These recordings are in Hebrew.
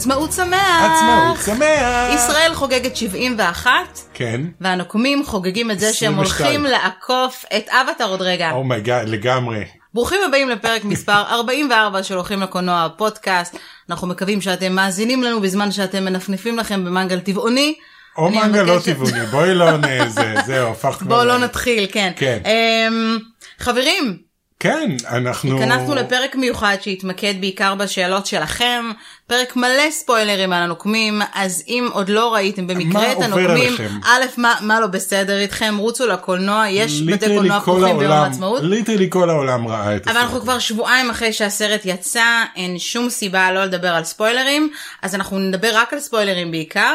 עצמאות שמח! עצמאות שמח! ישראל חוגגת 71, כן. והנוקמים חוגגים את זה שהם 22. הולכים לעקוף את אווטאר עוד רגע. Oh my god, לגמרי. ברוכים הבאים לפרק מספר 44 של הולכים לקולנוע הפודקאסט. אנחנו מקווים שאתם מאזינים לנו בזמן שאתם מנפנפים לכם במנגל טבעוני. או מנגל לא טבעוני, בואי לא נ... זה, זהו, הפכת. בואו לא נתחיל, כן. כן. אמ, חברים, כן, אנחנו... התכנסנו לפרק מיוחד שהתמקד בעיקר בשאלות שלכם, פרק מלא ספוילרים על הנוקמים, אז אם עוד לא ראיתם במקרה את הנוקמים? א', מה, מה לא בסדר איתכם, רוצו לקולנוע, יש בתי קולנוע פתוחים ביום העצמאות. ליטרלי כל העולם ראה את אבל אנחנו כבר שבועיים אחרי שהסרט יצא, אין שום סיבה לא לדבר על ספוילרים, אז אנחנו נדבר רק על ספוילרים בעיקר,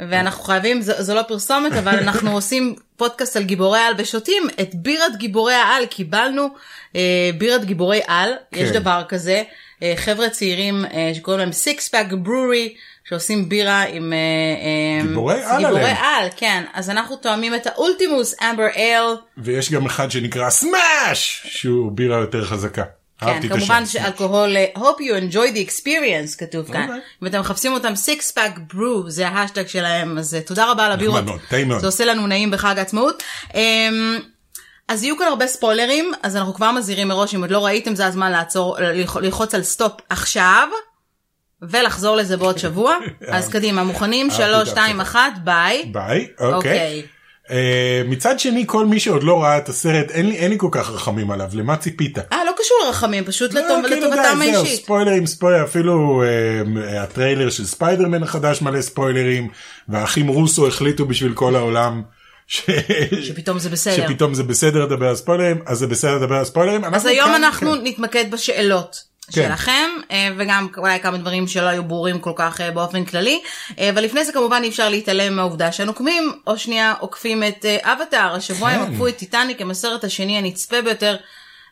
ואנחנו חייבים, זו, זו לא פרסומת, אבל אנחנו עושים פודקאסט על גיבורי על ושותים את בירת גיבורי העל, קיבלנו אה, בירת גיבורי על, כן. יש. דבר כזה, אה, חבר'ה צעירים אה, שקוראים להם six pack brewery, שעושים בירה עם אה, אה, גיבורי על גיבורי עליהם. על, כן, אז אנחנו טועמים את האולטימוס amber ale. ויש גם אחד שנקרא סמאש, שהוא בירה יותר חזקה. כן. כמובן שאלכוהול, אה, hope you enjoy the experience כתוב כאן. אוקיי. אם אתם מחפשים אותם six pack brew זה ההאשטאג שלהם אז אה, תודה רבה על הבירות. זה עושה לנו נעים בחג העצמאות. אמ, אז יהיו כאן הרבה ספוילרים אז אנחנו כבר מזהירים מראש אם עוד לא ראיתם זה הזמן לעצור ללח- ללחוץ על stop עכשיו. ולחזור לזה בעוד שבוע אז קדימה מוכנים אהבתי את 3 2 1 ביי. ביי, אוקיי. אה, מצד שני, כל מי שעוד לא ראה את הסרט, אין לי אין לי כל כך רחמים עליו, למה ציפית? אה לא קשור לרחמים פשוט לא, כאילו, לטובתם זהו, האישית. ספוילרים ספוילר אפילו אה, הטריילר של ספיידרמן החדש מלא ספוילרים והאחים רוסו החליטו בשביל כל העולם ש... שפתאום זה בסדר. שפתאום זה בסדר לדבר על ספוילרים אז זה בסדר לדבר על ספוילרים. אז היום כאן, אנחנו כן. נתמקד בשאלות. כן. שלכם אה, וגם אולי כמה דברים שלא היו ברורים כל כך אה, באופן כללי אה, אבל לפני זה כמובן אי אפשר להתעלם מהעובדה שהנוקמים או שנייה עוקפים את אה, אבטאר השבוע הם כן. עקפו את טיטניק הם הסרט השני הנצפה ביותר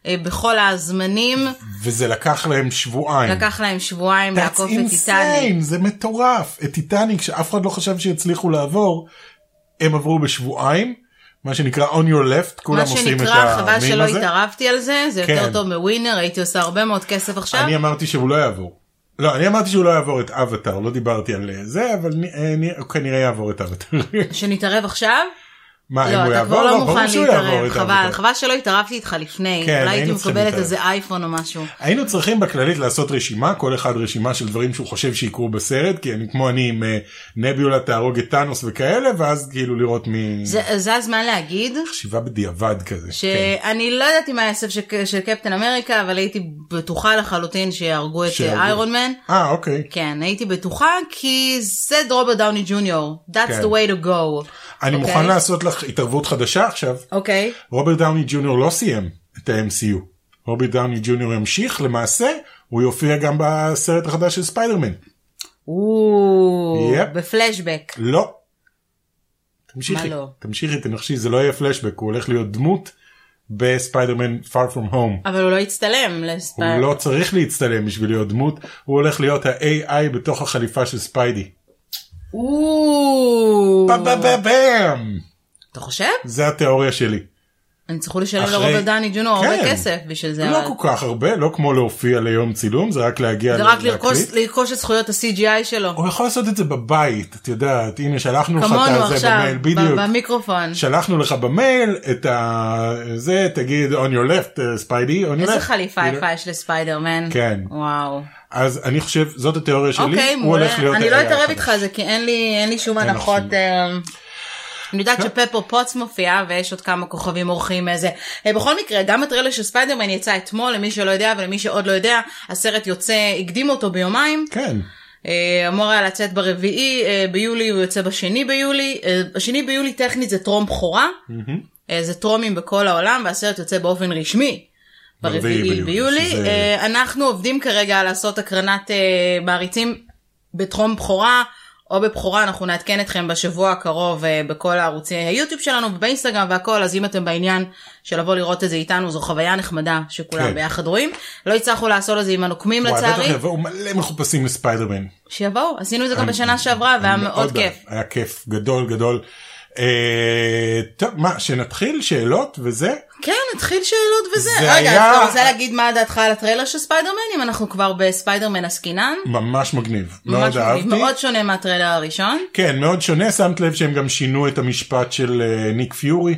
אה, בכל הזמנים וזה לקח להם שבועיים. לקח להם שבועיים לעקוף את טיטניק. זה מטורף. את טיטניק שאף אחד לא חשב שיצליחו לעבור, הם עברו בשבועיים, מה שנקרא on your left, כולם מה עושים את שנקרא חבל המים שלא הזה. התערבתי על זה זה יותר כן. טוב בווינר הייתי עושה הרבה מאוד כסף עכשיו. אני אמרתי שהוא לא יעבור. לא, אני אמרתי שהוא לא יעבור את אבטאר, לא דיברתי על זה, אבל נ- אה, נ- הוא כנראה יעבור את אבטאר. שנתערב עכשיו? מה, אם לא, הוא אתה יעבור? כבר לא ברור מוכן להתערב, חבל. חבל שלא התערבתי איתך לפני, כן, אולי הייתי מקבלת. איזה אייפון או משהו. היינו צריכים בכללית לעשות רשימה, כל אחד רשימה של דברים שהוא חושב שיקרו בסרט, כי אני כמו אני עם אה, נביולה תהרוג את טאנוס וכאלה, ואז כאילו לראות מי... זה, זה הזמן להגיד חשיבה בדיעבד כזה. כן. שאני לא יודעת אם היה סף של, של קפטן אמריקה אבל הייתי בטוחה לחלוטין שיהרגו את איירון מן. אה, אוקיי. כן הייתי בטוחה כי זה דרוברט דאוני ג'וניור. That's כן. the way to go. אני אוקיי? מוכן לעשות לך התערבות חדשה עכשיו. אוקיי. רוברט דאוני ג'וניור לא סיים את ה-MCU. רוברט דאוני ג'וניור ימשיך, למעשה הוא יופיע גם בסרט החדש של ספיידרמן. או. בפלשבק. לא. תמשיכי, לא? תמשיכי, תנחשי, זה לא יהיה פלשבק, הוא הולך להיות דמות בספיידרמן far from home. אבל הוא לא הצטלם לספיידר. הוא לא צריך להצטלם בשביל להיות דמות, הוא הולך להיות ה-AI בתוך החליפה של ספיידי. באם! אתה חושב? זה התיאוריה שלי. הם צריכו לשלם אחרי- לרוברט דאני ג'וניור הרבה כן. כסף בשביל זה. לא אבל- כל כך הרבה, לא כמו להופיע ליום צילום, זה רק להגיע זה רק לרכוש-. לרכוש את זכויות ה-CGI שלו. הוא יכול לעשות את זה בבית, את יודעת, הנה שלחנו לך את זה עכשיו, במייל, בדיוק. במיקרופון. שלחנו לך במייל את ה... זה, תגיד on your left, uh, ספיידי, on your left. איזה חליפה יפה יש לספיידרמן. כן. וואו. אז אני חושב, זאת התיאוריה שלי, אוקיי, הוא. הולך להיות אני לא אתערב. איתך על זה כי אין לי אין לי שום הנחות. אה, אני יודעת כן. שפפר פוטס מופיע ויש עוד כמה כוכבים אורחים איזה. אה, בכל מקרה גם הטריילר של ספיידרמן יצא אתמול למי שלא יודע ולמי שעוד לא יודע הסרט יוצא הקדימו אותו ביומיים. כן, אה, אמור היה לצאת ברביעי אה, ביולי הוא יוצא בשני ביולי. אה, השני ביולי טכנית זה טרום בכורה. אה, זה טרומים בכל העולם והסרט יוצא באופן רשמי. ברביעי ביולי. שזה- אה, אנחנו עובדים כרגע על לעשות הקרנת אה, מעריצים בטרום בכורה. או בבכורה אנחנו נעדכן אתכם בשבוע הקרוב אה, בכל הערוצי היוטיוב שלנו ובאינסטגרם והכל אז אם אתם בעניין של לבוא לראות את זה איתנו זו חוויה נחמדה שכולם כן. ביחד רואים. לא הצלחנו לעשות את זה עם הנוקמים וואי, לצערי. בטח יבואו מלא מחופשים לספיידרמן. שיבואו עשינו את זה גם בשנה שעברה והיה מאוד. כיף. היה כיף גדול גדול. אה, טוב, מה, שנתחיל שאלות וזה? כן, נתחיל שאלות וזה. זה רגע, היה- אתה רוצה להגיד מה דעתך על הטריילר של ספיידרמן, אם אנחנו כבר בספיידרמן עסקינן? ממש מגניב, מאוד ממש מגניב, אהבתי. מאוד שונה מהטריילר הראשון. כן, מאוד שונה, שמת לב שהם גם שינו את המשפט של אה, ניק פיורי.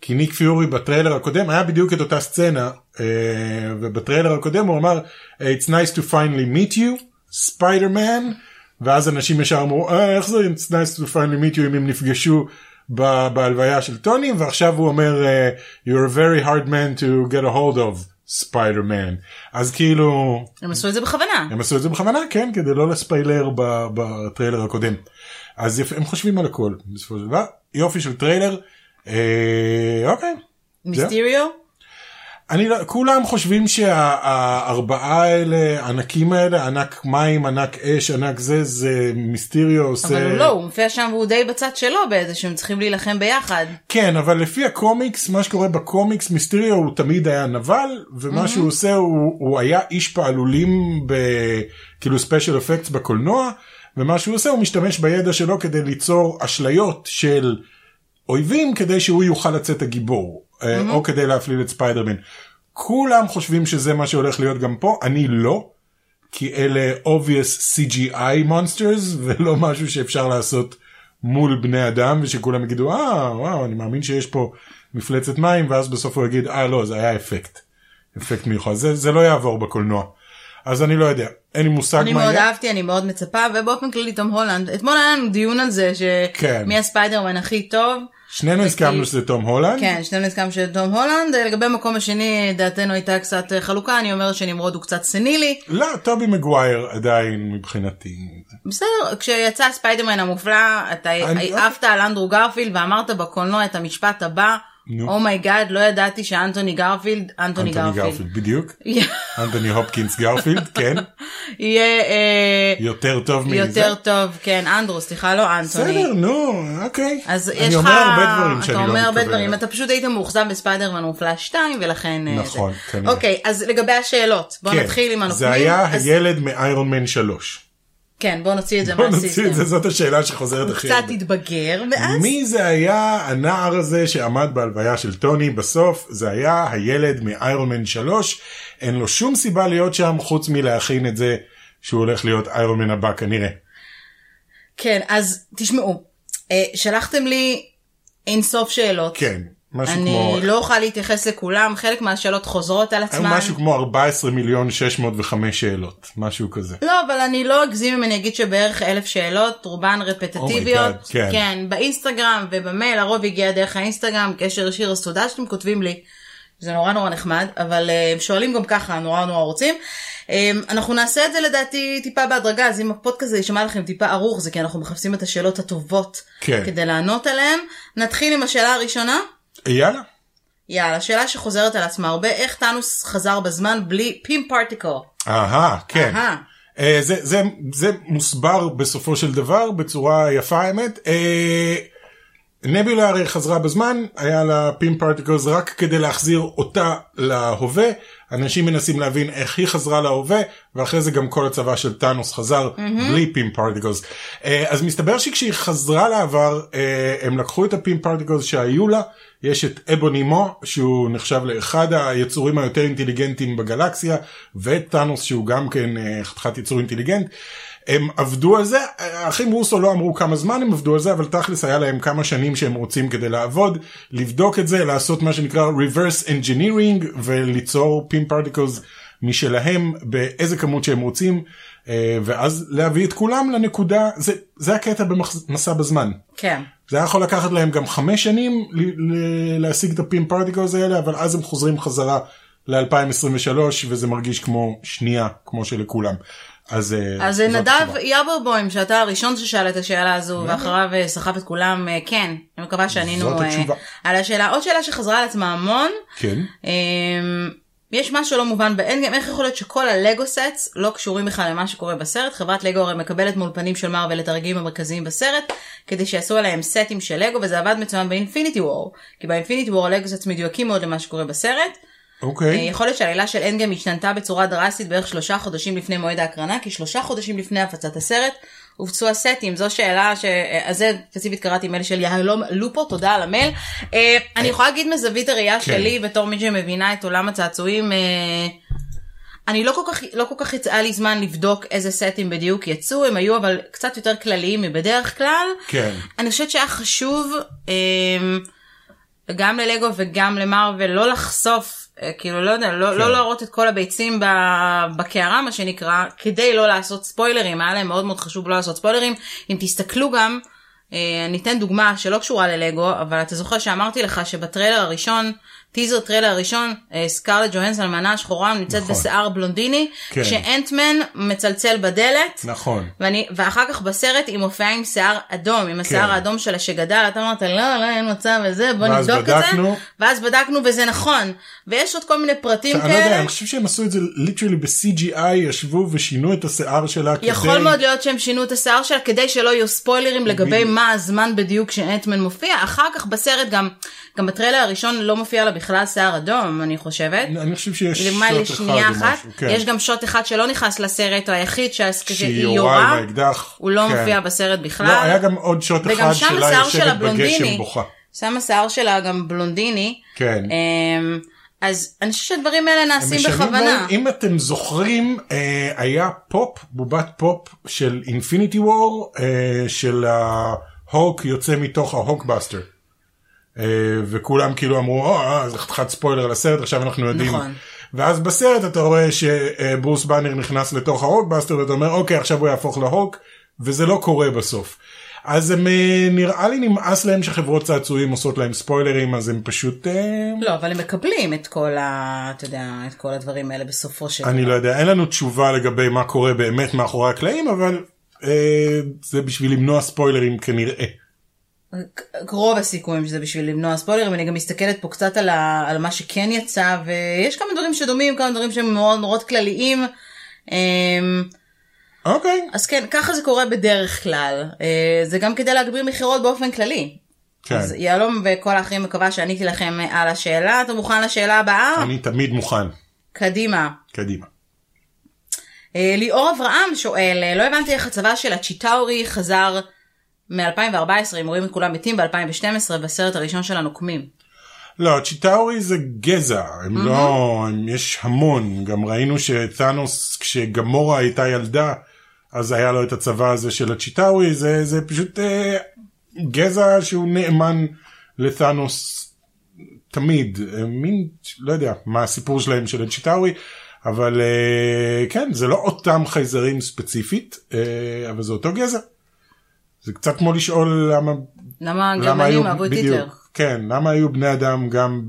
כי ניק פיורי בטריילר הקודם היה בדיוק את אותה סצנה, אה, ובטריילר הקודם הוא אמר, It's nice to finally meet you, ספיידרמן, ואז אנשים ישר אמרו, אה, איך זה It's nice to finally meet you אם הם נפגשו ב- בהלוויה של טוני, ועכשיו הוא אומר, אה, You're a very hard man to get a hold of, ספיידרמן. אז כאילו, הם עשו את זה בכוונה. הם עשו את זה בכוונה, כן, כדי לא לספיילר בטריילר הקודם. אז יפ- הם חושבים על הכל, בסופו של דבר. יופי של טריילר. אה, אוקיי. מיסטיריו? אני לא, כולם חושבים שהארבעה האלה, ענקים האלה, ענק מים, ענק אש, ענק זה, זה מיסטיריו עושה... אבל הוא לא, הוא מופיע שם והוא די בצד שלו באיזה שהם צריכים להילחם ביחד. כן, אבל לפי הקומיקס, מה שקורה בקומיקס, מיסטריו הוא תמיד היה נבל, ומה שהוא עושה, הוא, הוא היה איש פעלולים ב... כאילו special effects בקולנוע, ומה שהוא עושה, הוא משתמש בידע שלו כדי ליצור אשליות של אויבים, כדי שהוא יוכל לצאת הגיבור, אה, או כדי להפליל את ספיידרמן. כולם חושבים שזה מה שהולך להיות גם פה, אני לא. כי אלה obvious CGI monsters ולא משהו שאפשר לעשות מול בני אדם ושכולם יגידו אה וואו אני מאמין שיש פה מפלצת מים ואז בסוף הוא יגיד אה לא זה היה אפקט. אפקט מיוחד זה, זה לא יעבור בקולנוע. אז אני לא יודע אין לי מושג אני מה מאוד יהיה. אהבתי, אני מאוד מצפה, ובאופן כללי תום הולנד, אתמול היה לנו דיון על זה, כן. שמי הספיידרמן הכי טוב. שנינו הסכמנו שזה תום הולנד. כן, שנינו הסכמנו של תום הולנד, לגבי המקום השני דעתנו הייתה קצת אה, חלוקה, אני אומרת שנמרוד הוא קצת סנילי. לא טובי מגווייר עדיין מבחינתי. בסדר, כשיצא ספיידרמן המופלא, אתה אני- עפת על אנדרו גרפילד ואמרת בקולנוע את המשפט הבא. oh my god, לא ידעתי שאנטוני גרפילד, אנטוני גרפילד. בדיוק. אנטוני הופקינס גרפילד כן יהיה אה, יותר טוב מזה. יותר טוב, כן, אנדרו, סליחה, לא אנטוני. בסדר נו אוקיי. אז יש לך, אתה לא אומר הרבה. דברים, אתה פשוט היית מאוכזב בספיידרמן מופלא 2 ולכן... אה, נכון. אוקיי, אז לגבי השאלות, בוא כן, נתחיל עם הנוקמים. זה היה הילד מאיירון מן 3. כן, בוא נוציא את זה בוא נוציא את מהסיסטם. זה, זאת השאלה שחוזרת הוא הכי קצת הרבה. התבגר, ואז... מי זה היה הנער הזה שעמד בהלוויה של טוני בסוף? זה היה הילד מאיירון מן 3. אין לו שום סיבה להיות שם חוץ מלהכין את זה שהוא הולך להיות איירון מן הבא כנראה. כן, אז תשמעו, אה, שלחתם לי אין סוף שאלות. כן, משהו אני כמו... לא אוכל להתייחס לכולם, חלק מהשאלות חוזרות על עצמן. משהו כמו 14 מיליון 605 שאלות, משהו כזה. לא, אבל אני לא אגזים אם אני אגיד שבערך אלף שאלות, רובן רפטטיביות. Oh my God, כן. כן, באינסטגרם ובמייל, הרוב הגיע דרך האינסטגרם, קשר ישיר, אז תודה שאתם כותבים לי. זה נורא נורא נחמד, אבל אה, הם שואלים גם ככה, נורא נורא רוצים. אה, אנחנו נעשה את זה לדעתי טיפה בהדרגה, אז אם הפודקאסט יישמע לכם טיפה ערוך, זה כי אנחנו מחפשים את השאלות הטובות כן. כדי לענות עליהן. נתחיל עם השאלה הראשונה. יאללה. יאללה, שאלה שחוזרת על עצמה הרבה, איך טאנוס חזר בזמן בלי Pym particle? אהה, כן. אהה. אה, זה, זה, זה מוסבר בסופו של דבר בצורה יפה האמת. אה, נבולה הרי חזרה בזמן, היה לה Pym particles רק כדי להחזיר אותה להווה. אנשים מנסים להבין איך היא חזרה להווה, ואחרי זה גם כל הצבא של טאנוס חזר בלי Pym particles. אה, אז מסתבר שכשהיא חזרה לעבר, אה, הם לקחו את ה Pym particles שהיו לה, יש את אבוני מאו, שהוא נחשב לאחד היצורים היותר אינטליגנטים בגלקסיה, ואת טאנוס שהוא גם כן אה, חתיכת יצור אינטליגנט. הם עבדו על זה, האחים רוסו לא אמרו כמה זמן הם עבדו על זה, אבל תכלס היה להם כמה שנים שהם רוצים כדי לעבוד, לבדוק את זה, לעשות מה שנקרא reverse engineering וליצור Pym particles משלהם באיזה כמות שהם רוצים, אה, ואז להביא את כולם לנקודה, זה, זה הקטע במסע בזמן. כן. זה היה יכול לקחת להם גם חמש שנים ל- ל- להשיג את הפים פרטיקלס האלה, אבל אז הם חוזרים חזרה ל-2023 וזה מרגיש כמו שנייה, כמו שלכולם. אז, אה, אז זאת נדב. יברבוים, שאתה הראשון ששאל את השאלה הזו, ואחריו אה, סחב את כולם, אה, כן, אני מקווה שענינו אה. על השאלה. עוד שאלה שחזרה על עצמה המון, כן. יש משהו לא מובן ב Endgame, איך יכול להיות שכל הלגו sets לא קשורים בכלל למה שקורה בסרט? חברת לגו הרי מקבלת מאולפנים של מארוול את הרגעים המרכזיים בסרט, כדי שיעשו עליהם סטים של לגו, וזה עבד מצוין ב Infinity War, כי ב Infinity War הלגו sets מדויקים מאוד למה שקורה בסרט. אה, אוקיי. יכול להיות שהעלילה של Endgame השתנתה בצורה דרסטית בערך שלושה חודשים לפני מועד ההקרנה, כי שלושה חודשים לפני הפצת הסרט, הופצו הסטים זו שאלה שעל זה ספציפית קראתי מייל של יהלום לופו תודה על המייל. אה, אני יכולה להגיד מזווית הראייה כן. שלי בתור מי שמבינה את עולם הצעצועים. אה, אני לא כל כך לא כל כך יצאה לי זמן לבדוק איזה סטים בדיוק יצאו הם היו אבל קצת יותר כלליים מבדרך כלל. כן. אני חושבת שהיה חשוב אמ, גם ללגו וגם למרוויל לא לחשוף אה, כאילו לא יודע לא, כן. לא להראות את כל הביצים בקערה מה שנקרא כדי לא לעשות ספוילרים היה להם מאוד מאוד חשוב לא לעשות ספוילרים אם תסתכלו גם אה, אני אתן דוגמה שלא קשורה ללגו אבל אתה זוכר שאמרתי לך שבטריילר הראשון טיזר טריילר הראשון אה, סקארלט ג'והנס אלמנה שחורה נמצאת נכון. בשיער בלונדיני כן. כשאנטמן מצלצל בדלת נכון. ואני, ואחר כך בסרט היא מופיעה עם שיער אדום, עם השיער כן. האדום שלה שגדל, אתה אמרת לא, לא, אין מצב וזה, בוא נבדוק בדקנו. את זה, ואז בדקנו וזה נכון, ויש עוד כל מיני פרטים אני לא יודע, כאלה, אני חושב שהם עשו את זה literally ב-CGI, ישבו ושינו את השיער שלה כדי... יכול מאוד להיות שהם שינו את השיער שלה כדי שלא יהיו ספוילרים לגבי. מה הזמן בדיוק שאנטמן מופיע, אחר כך בסרט גם, גם בטריילר הראשון לא מופיע לה בכלל שיער אדום, אני חושבת. אני חושב שיש שוט אחד לשנייה אחת, משהו, כן. יש גם שוט אחד שלא נכנס לסרט, או היחיד שהיא שהיא יורה יורה, עם האקדח. הוא לא כן. מופיע בסרט בכלל. לא, היה גם עוד שוט אחד שלה יושבת. בגשם בוכה. שם השיער שלה גם בלונדיני. כן. אמ, אז אני חושבת שהדברים האלה נעשים בכוונה. דברים. אם אתם זוכרים אה, היה פופ בובת פופ של אינפיניטי וור אה, של ההוק יוצא מתוך ההוקבאסטר. אה, וכולם כאילו אמרו "או, אה, זה חתיכת ספוילר לסרט עכשיו אנחנו יודעים. נכון. ואז בסרט אתה רואה שברוס באנר נכנס לתוך ההוקבאסטר ואתה אומר אוקיי עכשיו הוא יהפוך להוק וזה לא קורה בסוף. אז הם אה, נראה לי נמאס להם שחברות צעצועים עושות להם ספוילרים אז הם פשוט אה, לא, אבל הם מקבלים את כל ה... אתה יודע, את כל הדברים האלה בסופו של אני לא יודע, אין לנו תשובה לגבי מה קורה באמת מאחורי הקלעים, אבל אה, זה בשביל למנוע ספוילרים כנראה. רוב הסיכויים שזה בשביל למנוע ספוילרים, אני גם מסתכלת פה קצת על, ה... על מה שכן יצא, ויש כמה דברים שדומים, כמה דברים שהם מאוד מאוד כלליים. אמ, אוקיי, אז כן, ככה זה קורה בדרך כלל. אה, זה גם כדי להגביר מכירות באופן כללי. כן, אז יהלום וכל האחרים מקווה שעניתי לכם על השאלה. אתה מוכן לשאלה הבאה? אני תמיד מוכן. קדימה. קדימה. אה, ליאור אברהם שואל, אה, לא הבנתי איך הצבא של הצ'יטאורי חזר מ-2014, אם רואים את כולם מתים ב-2012 בסרט הראשון של הנוקמים. לא, צ'יטאורי זה גזע, הם לא, הם, יש המון, גם ראינו שתאנוס כשגמורה הייתה ילדה, אז היה לו את הצבא הזה של הצ'יטאורי, זה, זה פשוט אה, גזע שהוא נאמן לתאנוס תמיד, אה, מין, לא יודע מה הסיפור שלהם של הצ'יטאורי, אבל אה, כן, זה לא אותם חייזרים ספציפית, אה, אבל זה אותו גזע. זה קצת כמו לשאול למה למה הגרמנים אהבו את היטלר? כן, למה היו בני אדם גם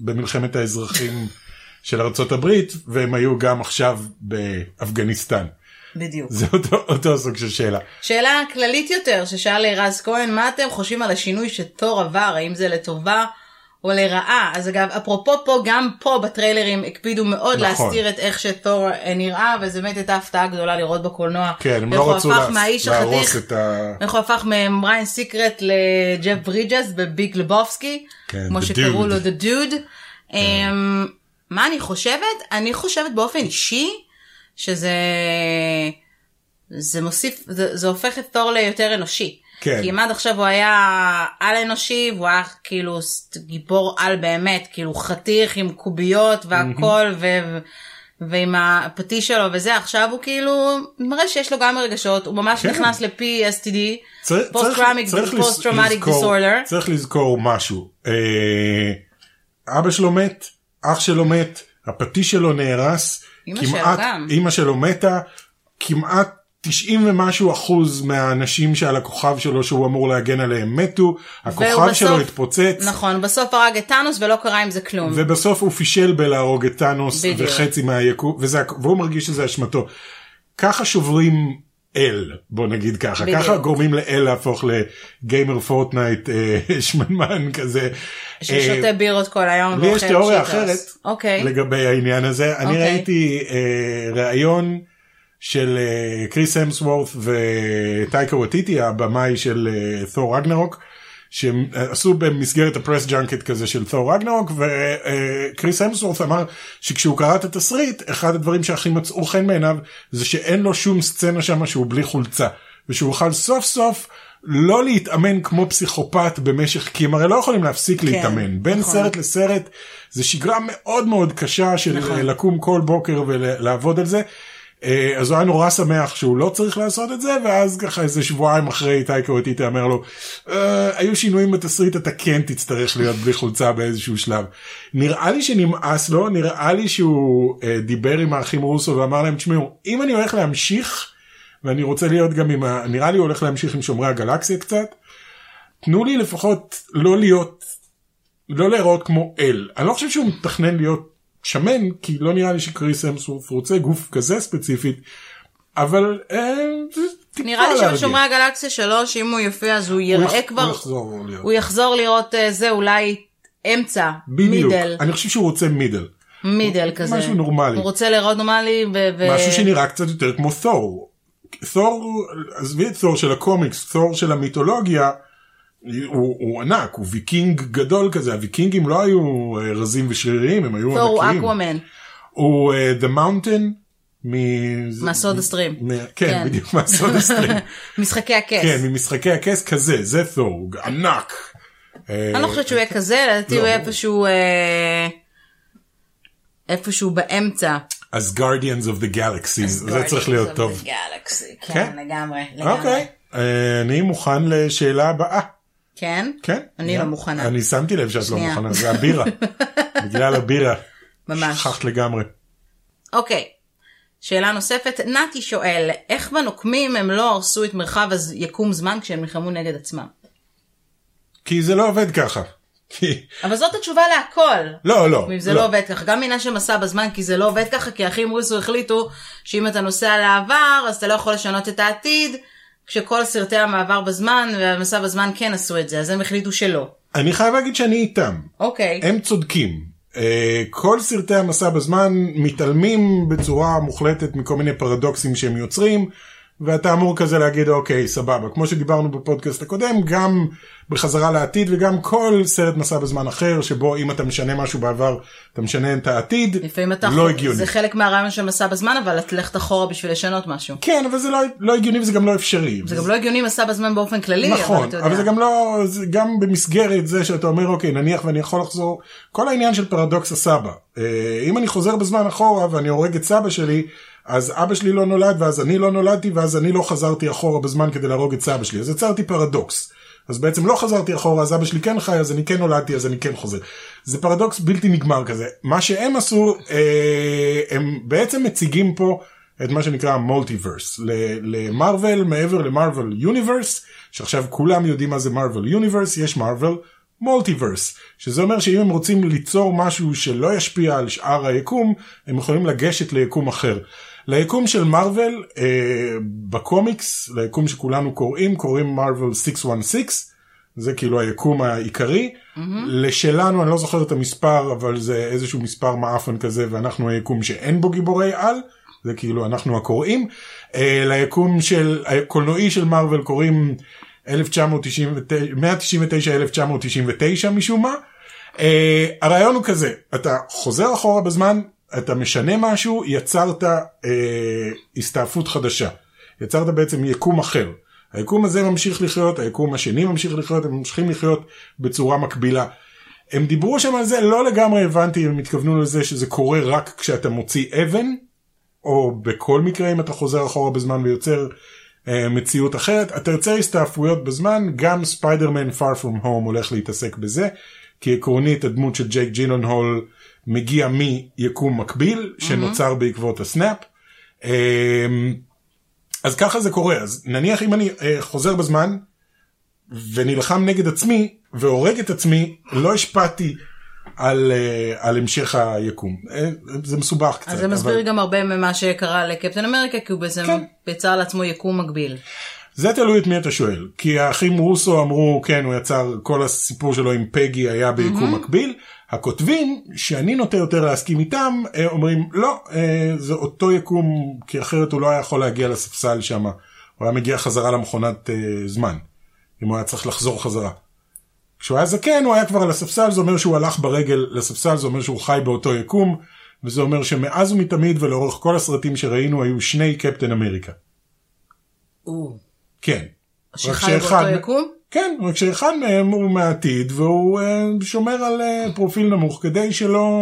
במלחמת האזרחים של ארצות הברית והם היו גם עכשיו באפגניסטן. בדיוק. זה אותו, אותו סוג של שאלה. שאלה כללית יותר ששאל רז כהן, מה אתם חושבים על השינוי שתור עבר, האם זה לטובה או לרעה? אז אגב, אפרופו פה, גם פה בטריילרים הקפידו מאוד נכון. להסתיר את איך שתור אה, נראה, וזו באמת הייתה הפתעה גדולה לראות בקולנוע. כן, הם לא רצו לה- להרוס החתיך את ה... איך הוא הפך מבריין סיקרט לג'ף ברידג'ס בביג לבובסקי, כן, כמו שקראו. לו The Dude. אמ, מה אני חושבת? אני חושבת באופן אישי שזה זה מוסיף, זה, זה הופך את תור ליותר אנושי. כן. כי אם עד עכשיו הוא היה על אנושי והוא היה כאילו גיבור על באמת, כאילו חתיך עם קוביות והכל ו... ועם הפטיש שלו וזה, עכשיו הוא כאילו מראה שיש לו גם רגשות, הוא ממש כן. נכנס ל-PSTD, פוסט טראומטיק דיסורדר. צריך לזכור משהו. אה, אבא שלו מת, אח שלו מת, הפטיש שלו נהרס, אמא שלו כמעט, גם. אמא שלו מתה, כמעט 90 ומשהו אחוז מהאנשים שעל הכוכב שלו שהוא אמור להגן עליהם מתו, הכוכב שלו בסוף- התפוצץ. נכון, בסוף הרג את טאנוס ולא קרה עם זה כלום. ובסוף הוא פישל בלהרוג את טאנוס בדיוק. וחצי מהיקום וזה, והוא מרגיש שזה אשמתו. ככה שוברים אל בוא נגיד ככה בדיוק. ככה גורמים לאל להפוך לגיימר פורטנייט אה, שמנמן כזה. ששותה אה, בירות כל היום לי יש תיאוריה צ'יטוס. אחרת אוקיי. לגבי העניין הזה אני אוקיי. ראיתי אה, ראיון של אה, קריס המסוורת' וטייקה וטיטי הבמאי של אה, תור רגנרוק. שהם אה, עשו במסגרת ה press junket כזה של תור רגנרוק וקריס המסוורת' אמר שכשהוא קרא את התסריט אחד הדברים שהכי מצאו חן בעיניו זה שאין לו שום סצנה שם שהוא בלי חולצה ושהוא יוכל סוף סוף לא להתאמן כמו פסיכופת במשך, כי הם הרי לא יכולים להפסיק להתאמן. בין נכון. סרט לסרט זה שגרה מאוד מאוד קשה של נכון. לקום כל בוקר ולעבוד על זה. אה, אז הוא היה נורא שמח שהוא לא צריך לעשות את זה ואז ככה איזה שבועיים אחרי טייקה וטיטה אומר לו "אה, היו שינויים בתסריט אתה כן תצטרך להיות בלי חולצה באיזשהו שלב. נראה לי שנמאס לו נראה לי שהוא אה, דיבר עם האחים רוסו ואמר להם תשמעו אם אני הולך להמשיך ואני רוצה להיות גם עם ה... נראה לי הוא הולך להמשיך עם שומרי הגלקסיה קצת. תנו לי לפחות לא להיות לא להיראות כמו אל אני לא חושב שהוא מתכנן להיות שמן כי לא נראה לי שקריס אמסוורף רוצה גוף כזה ספציפית אבל אה, נראה לי. שבשומרי הגלקסיה שלו שאם הוא יופיע אז הוא הוא יראה יח- כבר, הוא יחזור. הוא יחזור לראות אה, זה אולי אמצע, מידל, אני חושב שהוא רוצה מידל מידל כזה. משהו נורמלי. הוא רוצה להיראות נורמלי. ו- משהו שנראה קצת יותר כמו תור. תור עזבי את תור של הקומיקס תור של המיתולוגיה. הוא, הוא ענק הוא ויקינג גדול כזה הוויקינגים לא היו אה, רזים ושריריים הם היו תור הוא ענקיים. אקוואמן, הוא אה, The Mountain. מהסודהסטרים. כן, כן. בדיוק מהסודהסטרים. משחקי הכס. כן, ממשחקי הכס כזה, זה תור, הוא ענק. אני לא חושבת שהוא יהיה כזה, לדעתי לא, הוא יהיה. איפשהו אה, איפשהו באמצע. אז Guardians of the Galaxy, זה צריך להיות טוב. גלקסי, כן? כן, לגמרי. אוקיי, אה, אני מוכן לשאלה הבאה. כן? כן? אני לא מוכנה. אני שמתי לב שאת לא. מוכנה, זה הבירה. בגלל הבירה. ממש. שכחת לגמרי. אוקיי. שאלה נוספת, נתי שואל, איך בנוקמים הם לא הרסו את מרחב היקום זמן כשהם נלחמו נגד עצמם? כי זה לא עובד ככה. כי... אבל זאת התשובה להכל. לא, לא. אם זה לא עובד ככה, גם עניין של מסע בזמן, כי זה לא עובד ככה, כי האחים רוסו החליטו שאם אתה נוסע לעבר, אז אתה לא יכול לשנות את העתיד, כשכל סרטי המעבר בזמן והמסע בזמן כן עשו את זה, אז הם החליטו שלא. אני חייב להגיד שאני איתם. אוקיי. הם צודקים. אה, כל סרטי המסע בזמן מתעלמים בצורה מוחלטת מכל מיני פרדוקסים שהם יוצרים ואתה אמור כזה להגיד אוקיי סבבה כמו שדיברנו בפודקאסט הקודם גם בחזרה לעתיד וגם כל סרט מסע בזמן אחר שבו אם אתה משנה משהו בעבר אתה משנה את העתיד לפעמים אתה לא הגיוני. זה חלק מהרעיון של מסע בזמן, אבל את ללכת אחורה בשביל לשנות משהו. כן אבל זה לא, לא הגיוני וזה גם לא אפשרי. זה גם לא הגיוני מסע בזמן באופן כללי, אבל נכון, יודע. אבל זה גם לא, זה גם במסגרת זה שאתה אומר אוקיי נניח ואני יכול לחזור, כל העניין של פרדוקס הסבא. אה, אם אני חוזר בזמן אחורה ואני הורג את סבא שלי, אז אבא שלי לא נולד ואז אני לא נולדתי ואז אני לא חזרתי אחורה בזמן כדי להרוג את סבא שלי, אז יצרתי פרדוקס. אז בעצם לא חזרתי אחורה אז אבא שלי כן חי אז אני כן נולדתי אז אני כן חוזר. זה פרדוקס בלתי נגמר כזה. מה שהם עשו, אה, הם בעצם מציגים פה את מה שנקרא multiverse למרוויל מעבר למרוויל universe שעכשיו כולם יודעים מה זה מרוויל universe יש מרוויל multiverse שזה אומר שאם הם רוצים ליצור משהו שלא ישפיע על שאר היקום הם יכולים לגשת ליקום אחר. ליקום של מרוויל אה, בקומיקס ליקום שכולנו קוראים קוראים מרוויל 616 זה כאילו היקום העיקרי. Mm-hmm. לשלנו אני לא זוכר את המספר אבל זה איזשהו מספר מעפן כזה ואנחנו היקום שאין בו גיבורי על. זה כאילו אנחנו הקוראים. אה, ליקום של הקולנועי של מארוול קוראים 199 משום מה. אה, הרעיון הוא כזה אתה חוזר אחורה בזמן אתה משנה משהו יצרת אה, הסתעפות חדשה. יצרת בעצם יקום אחר. היקום הזה ממשיך לחיות, היקום השני ממשיך לחיות, הם ממשיכים לחיות בצורה מקבילה. הם דיברו שם על זה, לא לגמרי הבנתי אם הם התכוונו לזה שזה קורה רק כשאתה מוציא אבן, או בכל מקרה אם אתה חוזר אחורה בזמן ויוצר אה, מציאות אחרת. אתה יוצר הסתעפויות בזמן, גם ספיידרמן far from home הולך להתעסק בזה, כי עקרונית הדמות של ג'ייק ג'ינון הול מגיע מיקום מקביל שנוצר mm-hmm. בעקבות הסנאפ. אה, אז ככה זה קורה, אז נניח אם אני אה, חוזר בזמן ונלחם נגד עצמי והורג את עצמי, לא השפעתי על, אה, על המשך היקום. אה, זה מסובך קצת. אז זה מסביר אבל... גם הרבה ממה שקרה לקפטן אמריקה, כי הוא בעצם כן. יצר לעצמו יקום מקביל. זה תלוי את מי אתה שואל, כי האחים רוסו אמרו כן הוא יצר כל הסיפור שלו עם פגי היה ביקום mm-hmm. מקביל, הכותבים שאני נוטה יותר להסכים איתם אה, אומרים לא אה, זה אותו יקום כי אחרת הוא לא היה יכול להגיע לספסל שם, הוא היה מגיע חזרה למכונת אה, זמן, אם הוא היה צריך לחזור חזרה. כשהוא היה זקן הוא היה כבר על הספסל זה אומר שהוא הלך ברגל לספסל זה אומר שהוא חי באותו יקום וזה אומר שמאז ומתמיד ולאורך כל הסרטים שראינו היו שני קפטן אמריקה. או, כן. שחי באותו יקום? כן, רק שאחד מהם הוא מהעתיד והוא אה, שומר על אה, פרופיל נמוך כדי שלא...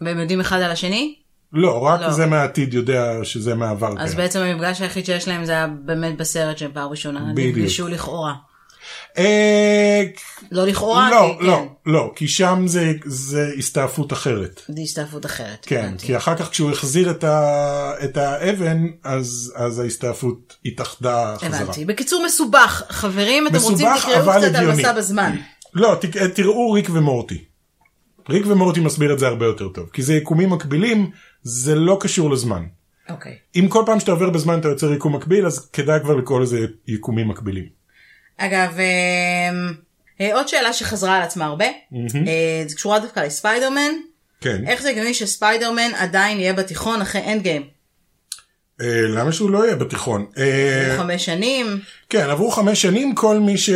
והם יודעים אחד על השני? לא, רק לא. זה מהעתיד יודע שזה מהעבר. אז כן. בעצם המפגש היחיד שיש להם זה היה באמת בסרט שהם פעם ראשונה בדיוק. נפגשו לכאורה. אה, לא לכאורה, לא, לא, כן, לא, כי שם זה, זה הסתעפות אחרת. זו הסתעפות אחרת. כן. כי אחר כך כשהוא החזיר את, האבן, אז, ההסתעפות התאחדה חזרה. הבנתי. בקיצור מסובך, חברים, אתם רוצים תקראו קצת על. מסע בזמן. לא, ת, תראו ריק ומורטי. ריק ומורטי מסביר את זה הרבה יותר טוב, כי זה יקומים מקבילים, זה לא קשור לזמן. אוקיי. אם כל פעם שאתה עובר בזמן אתה יוצר יקום מקביל, אז כדאי כבר לקרוא לזה יקומים מקבילים. אגב, אה, אה, עוד שאלה שחזרה על עצמה הרבה, אה, זה קשורה דווקא לספיידרמן. כן. איך זה הגיוני שספיידרמן עדיין יהיה בתיכון אחרי אנד גיים? אה, למה שהוא לא יהיה בתיכון? חמש שנים, כן, עברו חמש שנים, כל מי ש...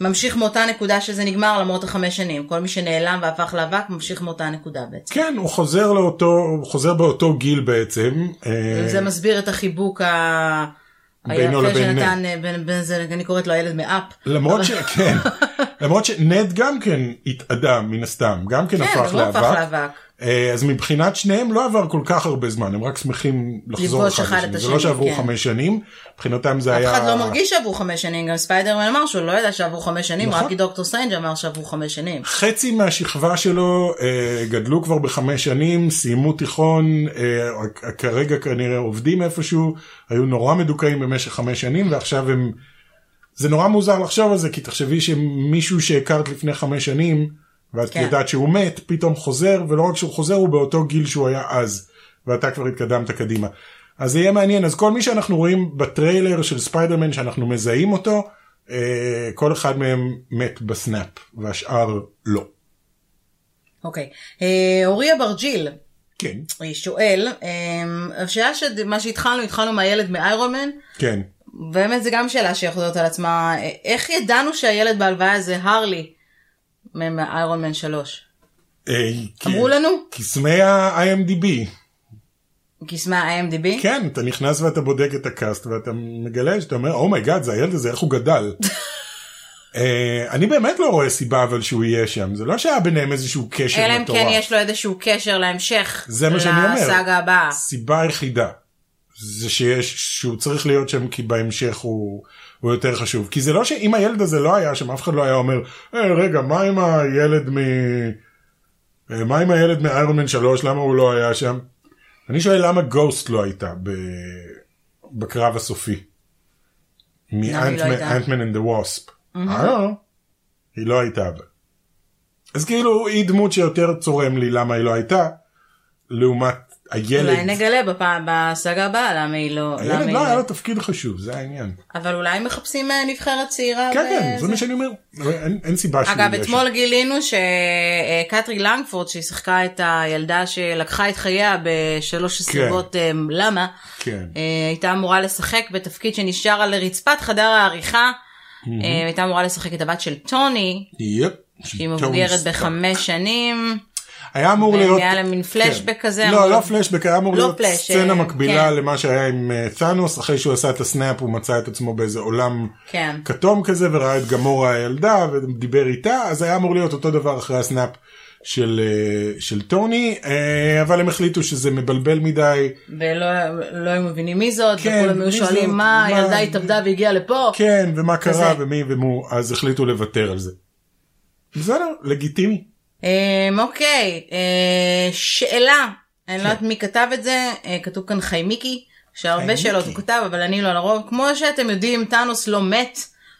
ממשיך מאותה נקודה שזה נגמר למרות החמש שנים. כל מי שנעלם והפך לאבק ממשיך מאותה נקודה בעצם. כן, הוא חוזר לאותו, הוא חוזר באותו גיל בעצם. זה מסביר את החיבוק ה... בינו לבין שנתן אה, בין, בין זה, אני קוראת לו הילד מאפ. למרות ש... כן. למרות שנד גם כן התאדה מן הסתם, גם כן כן, הפך הפך לאבק. אה, אז מבחינת שניהם לא עבר כל כך הרבה זמן, הם רק שמחים לחזור אחד לשני. זה לא השני, שעברו כן. חמש שנים, מבחינתם זה אף היה... אחד לא מרגיש שעברו חמש שנים, גם ספיידרמן אמר שהוא לא ידע שעברו חמש שנים, נכון. רק כי דוקטור סטרנג' אמר שעברו חמש שנים. חצי מהשכבה שלו אה, גדלו כבר בחמש שנים, סיימו תיכון, אה, כרגע כנראה עובדים איפשהו, היו נורא מדוכאים במשך חמש שנים ועכשיו הם... זה נורא מוזר לחשוב על זה כי תחשבי שמישהו שהכרת לפני חמש שנים ואת כן. ידעת שהוא מת פתאום חוזר ולא רק שהוא חוזר הוא באותו גיל שהוא היה אז ואתה כבר התקדמת קדימה. אז זה יהיה מעניין אז כל מי שאנחנו רואים בטריילר של ספיידרמן שאנחנו מזהים אותו אה, כל אחד מהם מת ב snap והשאר לא. אוקיי. אה, אורי אברג'יל כן, אה, שואל, אה, השאלה שמה שהתחלנו, התחלנו מהילד מאיירון מן, כן. באמת זו גם שאלה שחוזרת על עצמה, איך ידענו שהילד בהלוויה זה הרלי מאיירון מן 3? אה, אמרו לנו? קסמי ה-IMDB. קסמי ה-IMDb? כן, אתה נכנס ואתה בודק את ה cast ואתה מגלה שאתה אומר, oh my God, זה הילד הזה, איך הוא גדל. אה, אני באמת לא רואה סיבה אבל שהוא יהיה שם, זה לא שהיה ביניהם איזשהו קשר אלא אם מטורף. כן יש לו איזשהו קשר להמשך, זה מה שאני אומר. לסאגה הבאה. הסיבה היחידה זה שיש, שהוא צריך להיות שם כי בהמשך הוא, הוא יותר חשוב. כי זה לא שאם הילד הזה לא היה שם, אף אחד לא היה אומר, אה, רגע, מה עם הילד מ... אה, מה עם הילד מאיירון מן 3, למה הוא לא היה שם? אני שואל למה גוסט לא הייתה ב... בקרב הסופי. לא? מאנטמן אנד דה ווספ. היא לא הייתה. אבל. אז כאילו היא דמות שיותר צורם לי למה היא לא הייתה, לעומת הילד. אולי נגלה בפעם, בסאגה הבאה למה היא לא... למה הילד היא לא היה לו תפקיד חשוב, זה העניין. אבל אולי מחפשים אה, נבחרת צעירה. כן, כן. זה מה שאני אומר. אין- אין סיבה שהוא אגב, שם. אתמול גילינו שקטרי לנגפורד, שהיא שיחקה את הילדה שלקחה את חייה בשלוש סיבות אה, למה, כן. אה, הייתה אמורה לשחק בתפקיד שנשאר על רצפת חדר העריכה, אה, הייתה אמורה לשחק את הבת של טוני, יפ. שהיא מבוגרת. בחמש שנים, היה אמור להיות... לה מין פלשבק כן. כזה, לא, לא פלשבק, היה אמור לא להיות סצנה אה, מקבילה כן. למה שהיה עם אה, תאנוס, אחרי שהוא עשה את הסנאפ הוא מצא את עצמו באיזה עולם כן. כתום כזה וראה את גמורה הילדה ודיבר איתה, אז היה אמור להיות אותו דבר אחרי הסנאפ של, אה, של טוני, אה, אבל הם החליטו שזה מבלבל מדי. ולא לא היו מבינים מי זאת, כן, וכולם היו שואלים מה? הילדה התאבדה והגיעה לפה. כן, ומה כזה. קרה ומי ומו, אז החליטו לוותר על זה. בסדר, לגיטימי. אמ, אוקיי, אה, שאלה, אני לא כן. יודעת מי כתב את זה, אה, כתוב כאן חיימיקי, שהרבה חיימיקי. שאלות הוא כתב, אבל אני לא לרוב, כמו שאתם יודעים, טאנוס לא מת,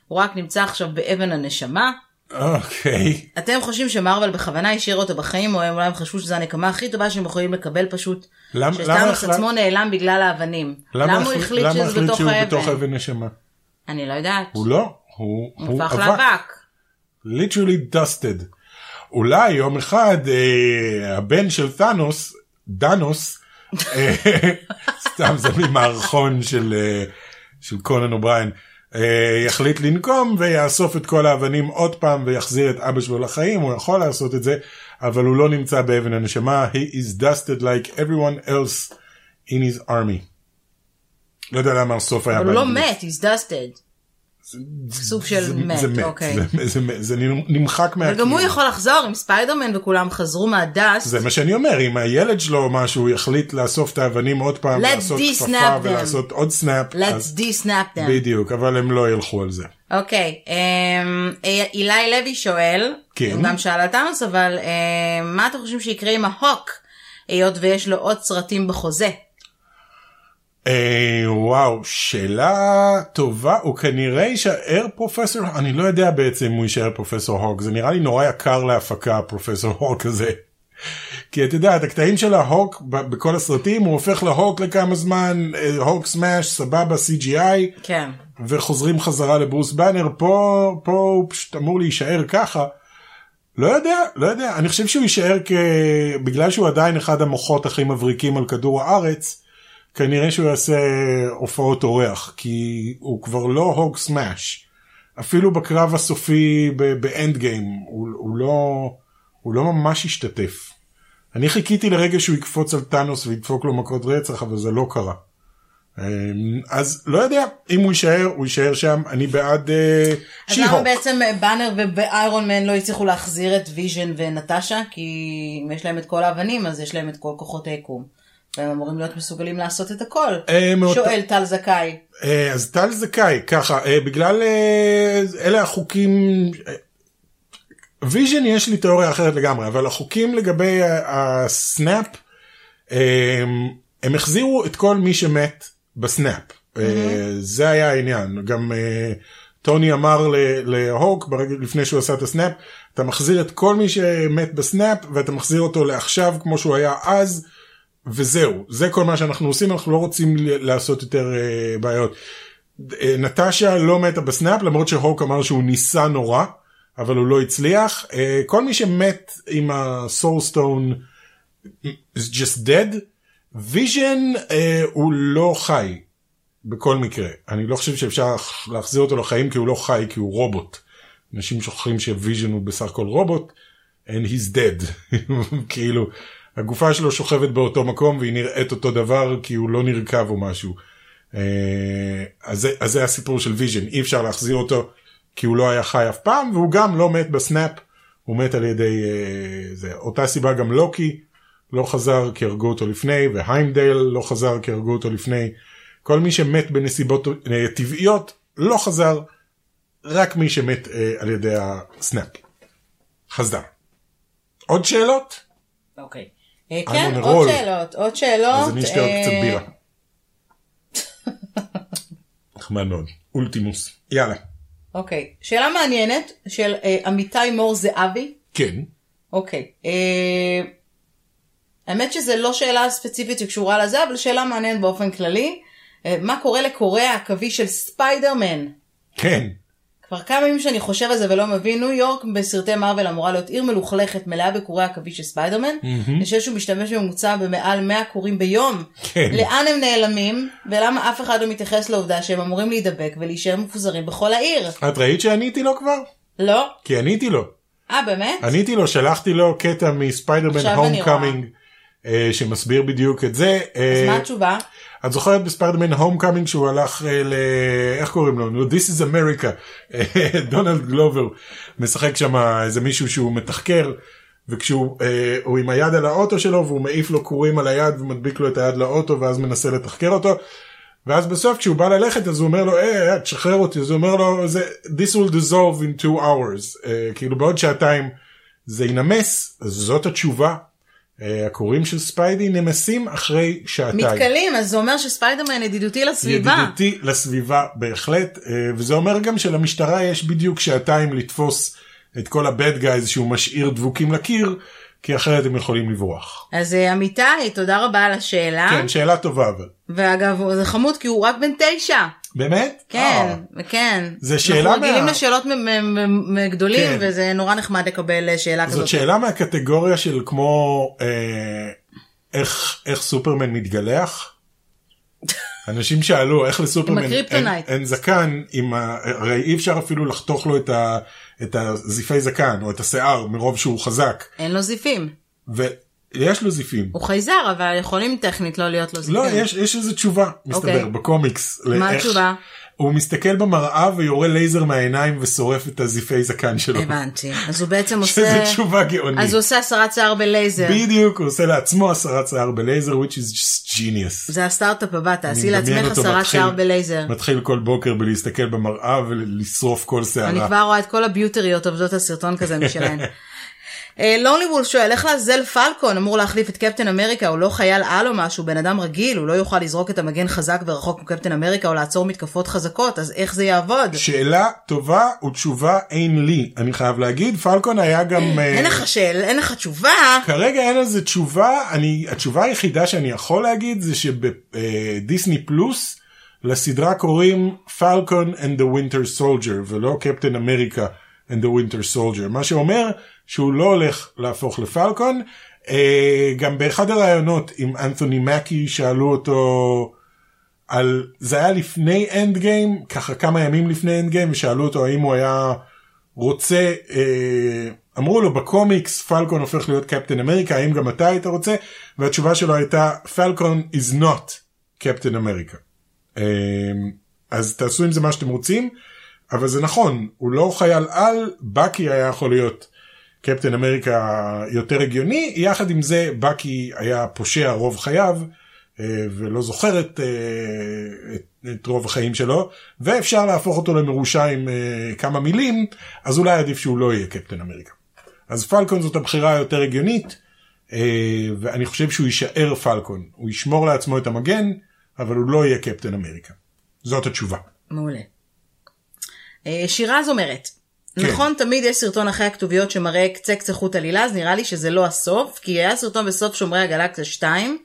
הוא רק נמצא עכשיו באבן הנשמה. אוקיי. אתם חושבים שמרוויל בכוונה השאיר אותו בחיים, או אולי הם חשבו שזו הנקמה הכי טובה שהם יכולים לקבל פשוט, למה- למה שטאנוס החלט- עצמו נעלם בגלל האבנים. למה הוא החליט למה שזה החליט בתוך שהוא בתוך האבן? אבן נשמה? אני לא יודעת. הוא לא, הוא, הוא הפך אבק. לאבק. literally dusted. אולי יום אחד אה, הבן של תאנוס, דאנוס, אה, סתם זה ממערכון של, אה, של קונן אובריין, אה, יחליט לנקום ויאסוף את כל האבנים עוד פעם ויחזיר את אבא שלו לחיים, הוא יכול לעשות את זה, אבל הוא לא נמצא באבן הנשמה, he is dusted like everyone else in his army. לא יודע למה הסוף היה אבל הוא לא. מת, he's dusted. סוג של זה- מת, זה מת, אוקיי. זה- זה מת, זה נמחק אבל גם הוא. יכול לחזור עם ספיידרמן וכולם חזרו מה dust. זה מה שאני אומר, אם הילד שלו או משהו יחליט לאסוף את האבנים עוד פעם, לעשות כפפה them. ולעשות עוד snap, let's de-snap them. בדיוק, אבל הם לא ילכו על זה. אוקיי, אה, אילי לוי שואל, כן. הוא גם שאל על טאנוס, אבל אמ, מה אתם חושבים שיקרה עם ההוק, היות ויש לו עוד סרטים בחוזה? אה, וואו, שאלה טובה, הוא כנראה יישאר פרופסור, אני לא יודע בעצם אם הוא יישאר פרופסור הוק, זה נראה לי נורא יקר להפקה פרופסור הוק הזה. כי אתה יודע, את הקטעים של ההוק בכל הסרטים, הוא הופך להוק לכמה זמן, אה, Hulk smash, סבבה, CGI, כן. וחוזרים חזרה לברוס באנר, פה, פה הוא פשוט אמור להישאר ככה. לא יודע, לא יודע, אני חושב שהוא יישאר כ... בגלל שהוא עדיין אחד המוחות הכי מבריקים על כדור הארץ, כנראה שהוא יעשה הופעות אורח, כי הוא כבר לא הוג סמאש. אפילו בקרב הסופי באנד גיים, הוא, הוא, לא, הוא לא ממש השתתף. אני חיכיתי לרגע שהוא יקפוץ על טאנוס וידפוק לו מכות רצח, אבל זה לא קרה. אמ, אז לא יודע, אם הוא יישאר, הוא יישאר שם, אני בעד אה, אז למה שי-הוק. בעצם באנר ובאיירון מן לא הצליחו להחזיר את ויז'ן ונטשה? כי אם יש להם את כל האבנים, אז יש להם את כל כוחות היקום. והם אמורים להיות מסוגלים לעשות את הכל. אה, שואל טל זכאי. אה, אז טל זכאי, ככה, אה, בגלל אלה החוקים, ויז'ן יש לי תיאוריה אחרת לגמרי, אבל החוקים לגבי ה snap, הם החזירו את כל מי שמת ב snap. זה היה העניין. גם טוני אמר להוק ברגע לפני שהוא עשה את ה snap, אתה מחזיר את כל מי שמת ב snap ואתה מחזיר אותו לעכשיו כמו שהוא היה אז. וזהו, זה כל מה שאנחנו עושים, אנחנו לא רוצים לעשות יותר אה, בעיות. אה, נטשה לא מתה ב snap, למרות שהוק אמר שהוא ניסה נורא, אבל הוא לא הצליח. אה, כל מי שמת עם ה soul stone is just dead. ויז'ן אה, הוא לא חי, בכל מקרה. אני לא חושב שאפשר להחזיר אותו לחיים כי הוא לא חי, כי הוא רובוט. אנשים שוכחים שוויז'ן הוא בסך הכל רובוט, and he's dead. כאילו, הגופה שלו שוכבת באותו מקום והיא נראית אותו דבר כי הוא לא נרקב או משהו. אה, אז זה, אז זה הסיפור של ויז'ן, אי אפשר להחזיר אותו כי הוא לא היה חי אף פעם, והוא גם לא מת בסנאפ, הוא מת על ידי אה, זה. אותה סיבה גם לוקי לא חזר כי הרגו אותו לפני, והיימדייל לא חזר כי הרגו אותו לפני. כל מי שמת בנסיבות אה, טבעיות לא חזר, רק מי שמת על ידי הסנאפ. חזר. עוד שאלות? אוקיי. I'm כן, on a עוד roll. שאלות, עוד שאלות. אז אני אשתה עוד אה, קצת בירה. נחמד מאוד. אולטימוס. יאללה. אוקיי. שאלה מעניינת של אה, עמיתי מור זהבי. כן. אוקיי. אה, האמת שזה לא שאלה ספציפית שקשורה לזה, אבל שאלה מעניינת באופן כללי. אה, מה קורה לקורי העכביש של ספיידרמן? כן. כבר כמה ימים שאני חושב על זה ולא מבין, ניו יורק בסרטי מארוול אמורה להיות עיר מלוכלכת מלאה בקורי עכביש של ספיידרמן. אני חושב שהוא משתמש בממוצע במעל 100 קורים ביום. כן. לאן הם נעלמים, ולמה אף אחד לא מתייחס לעובדה שהם אמורים להידבק ולהישאר מפוזרים בכל העיר? את ראית שעניתי לו כבר? לא? כי עניתי לו. אה, באמת? עניתי לו, שלחתי לו קטע מספיידרמן Homecoming. שמסביר בדיוק את זה. אז אה, מה התשובה? את זוכרת בספיידרמן Homecoming שהוא הלך אה, ל... איך קוראים לו? נו, This is America. דונלד גלובר משחק שם איזה מישהו שהוא מתחקר. וכשהוא אה, הוא עם היד על האוטו שלו והוא מעיף לו קורים על היד ומדביק לו את היד לאוטו ואז מנסה לתחקר אותו. ואז בסוף כשהוא בא ללכת אז הוא אומר לו אה, תשחרר אותי אז הוא אומר לו זה this will dissolve in two hours אה, כאילו בעוד שעתיים זה ינמס זאת התשובה. אה, הקורים של ספיידי נמסים אחרי שעתיים. מתכלים, אז זה אומר שספיידרמן ידידותי לסביבה. ידידותי לסביבה בהחלט אה, וזה אומר גם שלמשטרה יש בדיוק שעתיים לתפוס את כל הבד גייז שהוא משאיר דבוקים לקיר כי אחרת הם יכולים לברוח. אז אה, אמיתי, תודה רבה על השאלה. כן שאלה טובה אבל. ואגב, זה חמוד כי הוא רק בן תשע. באמת? כן, אה, כן. זה שאלה אנחנו רגילים מה- לשאלות מגדולים, כן. וזה נורא נחמד לקבל אה, שאלה כזאת. זאת שאלה מהקטגוריה של כמו אה, איך איך סופרמן מתגלח. אנשים שאלו איך לסופרמן אין. אין זקן עם ה... הרי אי אפשר אפילו לחתוך לו את, ה... את הזיפי זקן או את השיער מרוב שהוא חזק. אין לו זיפים. יש לו זיפים. הוא חייזר אבל יכולים טכנית לא להיות לו זיפים. לא, יש, יש איזה תשובה, מסתבר, אוקיי. בקומיקס. מה לאיך- התשובה? הוא מסתכל במראה ויורה לייזר מהעיניים ושורף את הזיפי זקן שלו. הבנתי. אז הוא בעצם עושה... תשובה גאונית. אז הוא עושה הסרת שיער בלייזר. בדיוק, הוא עושה לעצמו הסרת שיער בלייזר, which is just genius. זה הסטארט-אפ הבא, תעשי אני לעצמך הסרת שיער בלייזר. מתחיל כל בוקר בלהסתכל במראה ולשרוף כל אני שערה. כבר רואה את כל הביוטריות עובדות על סרטון כזה משלהן. לוני וול שואל איך לעזל פלקון? אמור להחליף את קפטן אמריקה הוא לא חייל על או משהו בן אדם רגיל הוא לא יוכל לזרוק את המגן חזק ורחוק מקפטן אמריקה או לעצור מתקפות חזקות אז איך זה יעבוד? שאלה טובה ותשובה אין לי, אני חייב להגיד, פלקון היה גם... אה, אין לך שאלה אין לך תשובה. כרגע אין לזה תשובה, אני, התשובה היחידה שאני יכול להגיד זה שבדיסני פלוס לסדרה קוראים Falcon and the winter soldier ולא קפטן אמריקה and the winter soldier, מה שאומר שהוא לא הולך להפוך לפלקון. אה, גם באחד הראיונות עם אנתוני מקי שאלו אותו על זה היה לפני Endgame ככה כמה ימים לפני Endgame ושאלו אותו האם הוא היה רוצה אה, אמרו לו בקומיקס פלקון הופך להיות קפטן אמריקה האם גם אתה היית רוצה והתשובה שלו הייתה פלקון is not קפטן אמריקה. אז תעשו עם זה מה שאתם רוצים אבל זה נכון הוא לא חייל על בקי היה יכול להיות קפטן אמריקה יותר הגיוני יחד עם זה בקי היה פושע רוב חייו אה, ולא זוכר את, אה, את, את רוב החיים שלו ואפשר להפוך אותו למרושע עם אה, כמה מילים אז אולי עדיף שהוא לא יהיה קפטן אמריקה. אז פלקון זאת הבחירה היותר הגיונית ואני חושב שהוא יישאר פלקון הוא ישמור לעצמו את המגן אבל הוא לא יהיה קפטן אמריקה. זאת התשובה. מעולה. שירז אומרת, כן. נכון תמיד יש סרטון אחרי הכתוביות שמראה קצה קצה חוט עלילה אז נראה לי שזה לא הסוף כי היה סרטון בסוף שומרי הגלקסיה 2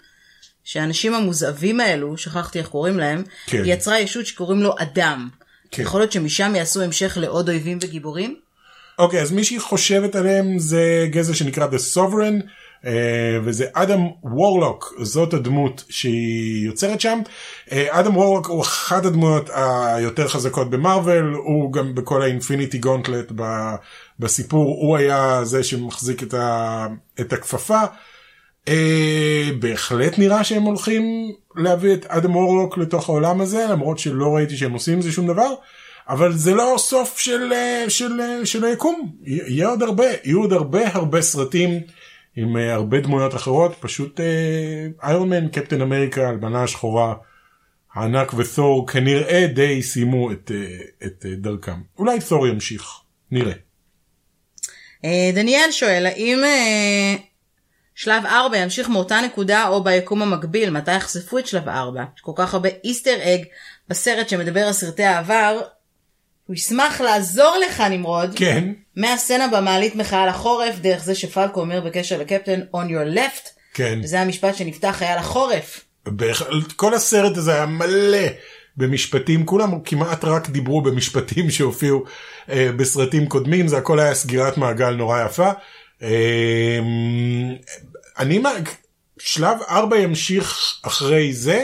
שהאנשים המוזהבים האלו שכחתי איך קוראים להם כן. יצרה ישות שקוראים לו אדם. כן. יכול להיות שמשם יעשו המשך לעוד אויבים וגיבורים? אוקיי אז מי שהיא חושבת עליהם זה גזע שנקרא The Sovereign אה, וזה אדם וורלוק זאת הדמות שהיא יוצרת שם. אדם וורלוק הוא אחת הדמויות היותר חזקות במרוויל הוא גם בכל האינפיניטי גונטלט בסיפור הוא היה זה שמחזיק את, ה, את הכפפה. אה, בהחלט נראה שהם הולכים להביא את אדם וורלוק לתוך העולם הזה למרות שלא ראיתי שהם עושים עם זה שום דבר. אבל זה לא סוף של, אה, של, אה, של היקום, יהיה עוד הרבה, יהיו עוד הרבה הרבה סרטים עם אה, הרבה דמויות אחרות, פשוט איירון מן, קפטן אמריקה, הלבנה השחורה, הענק ותור כנראה די סיימו את, את דרכם. אולי תור ימשיך, נראה. אה, דניאל שואל האם שלב 4 ימשיך מאותה נקודה או ביקום המקביל מתי יחשפו את שלב 4 יש כל כך הרבה איסטר אג בסרט שמדבר על סרטי העבר. הוא ישמח לעזור לך נמרוד כן, מהסצנה במעלית מחאה לחורף דרך זה שפלקו אומר בקשר לקפטן on your left כן. וזה המשפט שנפתח היה לחורף. כל הסרט הזה היה מלא במשפטים, כולם כמעט רק דיברו במשפטים שהופיעו אה, בסרטים קודמים, זה הכל היה סגירת מעגל נורא יפה. אה, אני, שלב 4 ימשיך אחרי זה,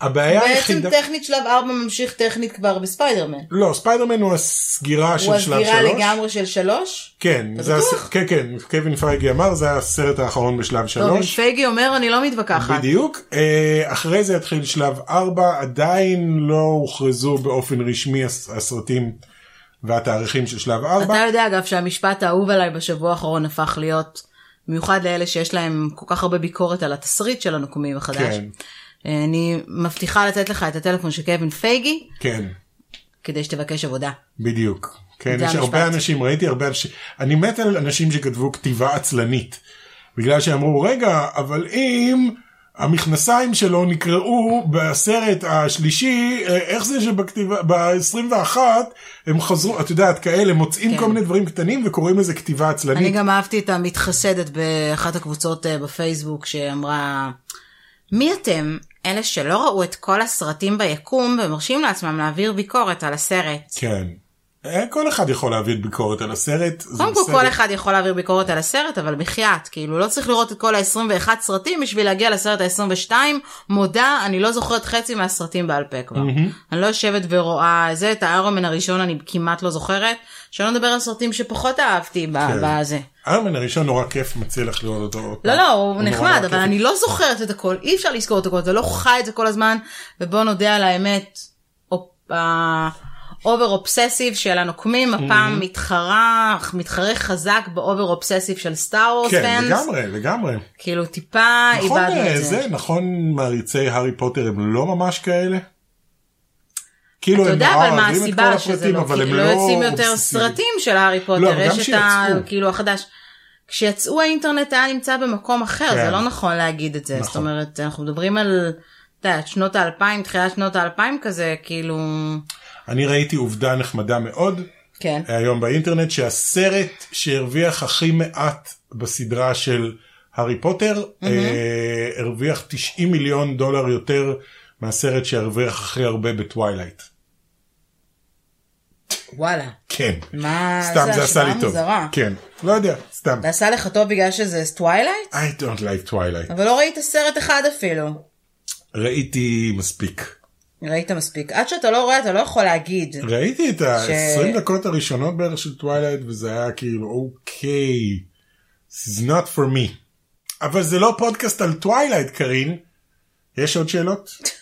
הבעיה בעצם היחידה... טכנית שלב 4 ממשיך טכנית כבר בספיידרמן. לא, ספיידרמן הוא הסגירה הוא של שלב 3. הסגירה לגמרי של שלוש? כן, אתה זה? הס... כן, כן, קווין פייגי אמר, זה הסרט האחרון בשלב טוב, אם 3. פייגי אומר אני לא מתווכחת. בדיוק. אה, אחרי זה יתחיל שלב 4, עדיין לא הוכרזו באופן רשמי הס- הסרטים והתאריכים של שלב 4. אתה יודע אגב שהמשפט האהוב עליי בשבוע האחרון הפך להיות במיוחד לאלה שיש להם כל כך הרבה ביקורת על התסריט של הנוקמים החדש. כן. אני מבטיחה לתת לך את הטלפון של קווין פייגי כן, כדי שתבקש עבודה. בדיוק. כן, יש המשפט. הרבה אנשים, ראיתי הרבה אנשים, אני מת על אנשים שכתבו כתיבה עצלנית. בגלל שאמרו, רגע, אבל אם המכנסיים שלו נקראו בסרט השלישי, אה, איך זה שבכתיבה, ב-21 הם חזרו, את יודעת, כאלה, מוצאים כן. כל מיני דברים קטנים וקוראים לזה כתיבה עצלנית. אני גם אהבתי את המתחסדת באחת הקבוצות אה, בפייסבוק שאמרה מי אתם אלה שלא ראו את כל הסרטים ביקום ומרשים לעצמם להעביר ביקורת על הסרט. כן. אה, כל אחד יכול להעביר ביקורת על הסרט. קודם כל. כל אחד יכול להעביר ביקורת על הסרט אבל בחייאת כאילו לא צריך לראות את כל ה-21 סרטים בשביל להגיע לסרט ה-22 מודה אני לא זוכרת חצי מהסרטים בעל פה כבר. אני לא יושבת ורואה זה את האיירומן הראשון אני כמעט לא זוכרת שלא נדבר על סרטים שפחות אהבתי כן. בזה. איירון מן הראשון נורא כיף מציע לך לראות אותו. עוד לא פעם. לא הוא נחמד אבל. אני לא זוכרת את הכל אי אפשר לזכור את הכל אתה לא חי את זה כל הזמן ובוא נודה על האמת. over obsessive של הנוקמים הפעם מתחרה מתחרה חזק ב over obsessive של סטאר וורס כן fans לגמרי לגמרי. כאילו טיפה נכון איבדנו אה, את זה. זה נכון מעריצי הארי פוטר הם לא ממש כאלה. כאילו אתה הם יודע נורא אבל מה אוהבים את כל הסיבה שזה לא, אבל הם לא יוצאים יותר. סרטים של הארי לא, פוטר, יש את ה... כאילו החדש. כשיצאו האינטרנט היה נמצא במקום אחר, כן. זה לא נכון להגיד את זה, זאת נכון. אומרת אנחנו מדברים על, יודע, שנות האלפיים, תחילת שנות האלפיים כזה, כאילו, אני ראיתי עובדה נחמדה מאוד כן, היום באינטרנט שהסרט שהרוויח הכי מעט בסדרה של הארי פוטר אה, הרוויח 90 מיליון דולר יותר מהסרט שהרוויח הכי הרבה בטווילייט. וואלה, כן. מה, סתם זה עשה השוואה לי טוב. מוזרה. כן. לא יודע, סתם. זה עשה לך טוב בגלל שזה טווילייט? I don't like twilight. אבל לא ראית סרט אחד אפילו. ראיתי מספיק. ראית מספיק. עד שאתה לא רואה אתה לא יכול להגיד. ראיתי את ה-20 ש- דקות הראשונות בערך של טווילייט וזה היה כאילו אוקיי. This is not for me. אבל זה לא פודקאסט על טווילייט קרין. יש עוד שאלות?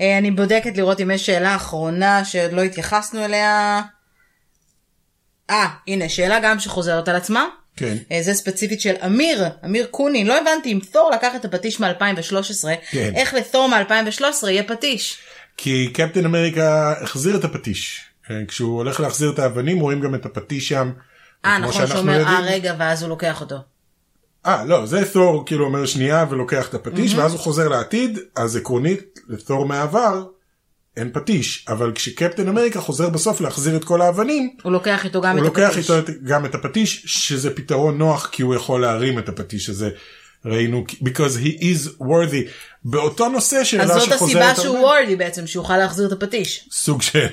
אה, אני בודקת לראות אם יש שאלה אחרונה שעוד לא התייחסנו אליה. אה, הנה, שאלה גם שחוזרת על עצמה. כן. אה, זה ספציפית של אמיר, אמיר קונין. לא הבנתי אם תור לקח את הפטיש מ-2013, כן. איך לתור מ-2013 יהיה פטיש. כי קפטן אמריקה החזיר את הפטיש. אה, כשהוא הולך להחזיר את האבנים רואים גם את הפטיש שם. אה, נכון, שאומר, אה, רגע, ואז הוא לוקח אותו. אה לא זה תור כאילו אומר שנייה ולוקח את הפטיש ואז הוא חוזר לעתיד אז עקרונית לתור מהעבר אין פטיש אבל כשקפטן אמריקה חוזר בסוף להחזיר את כל האבנים הוא לוקח איתו גם הוא את לוקח הפטיש. איתו גם את הפטיש שזה פתרון נוח כי הוא יכול להרים את הפטיש הזה ראינו because he is worthy באותו נושא שאלה אז זאת שחוזרת הסיבה שהוא וורדי בעצם, שהוא יוכל להחזיר את הפטיש. סוג של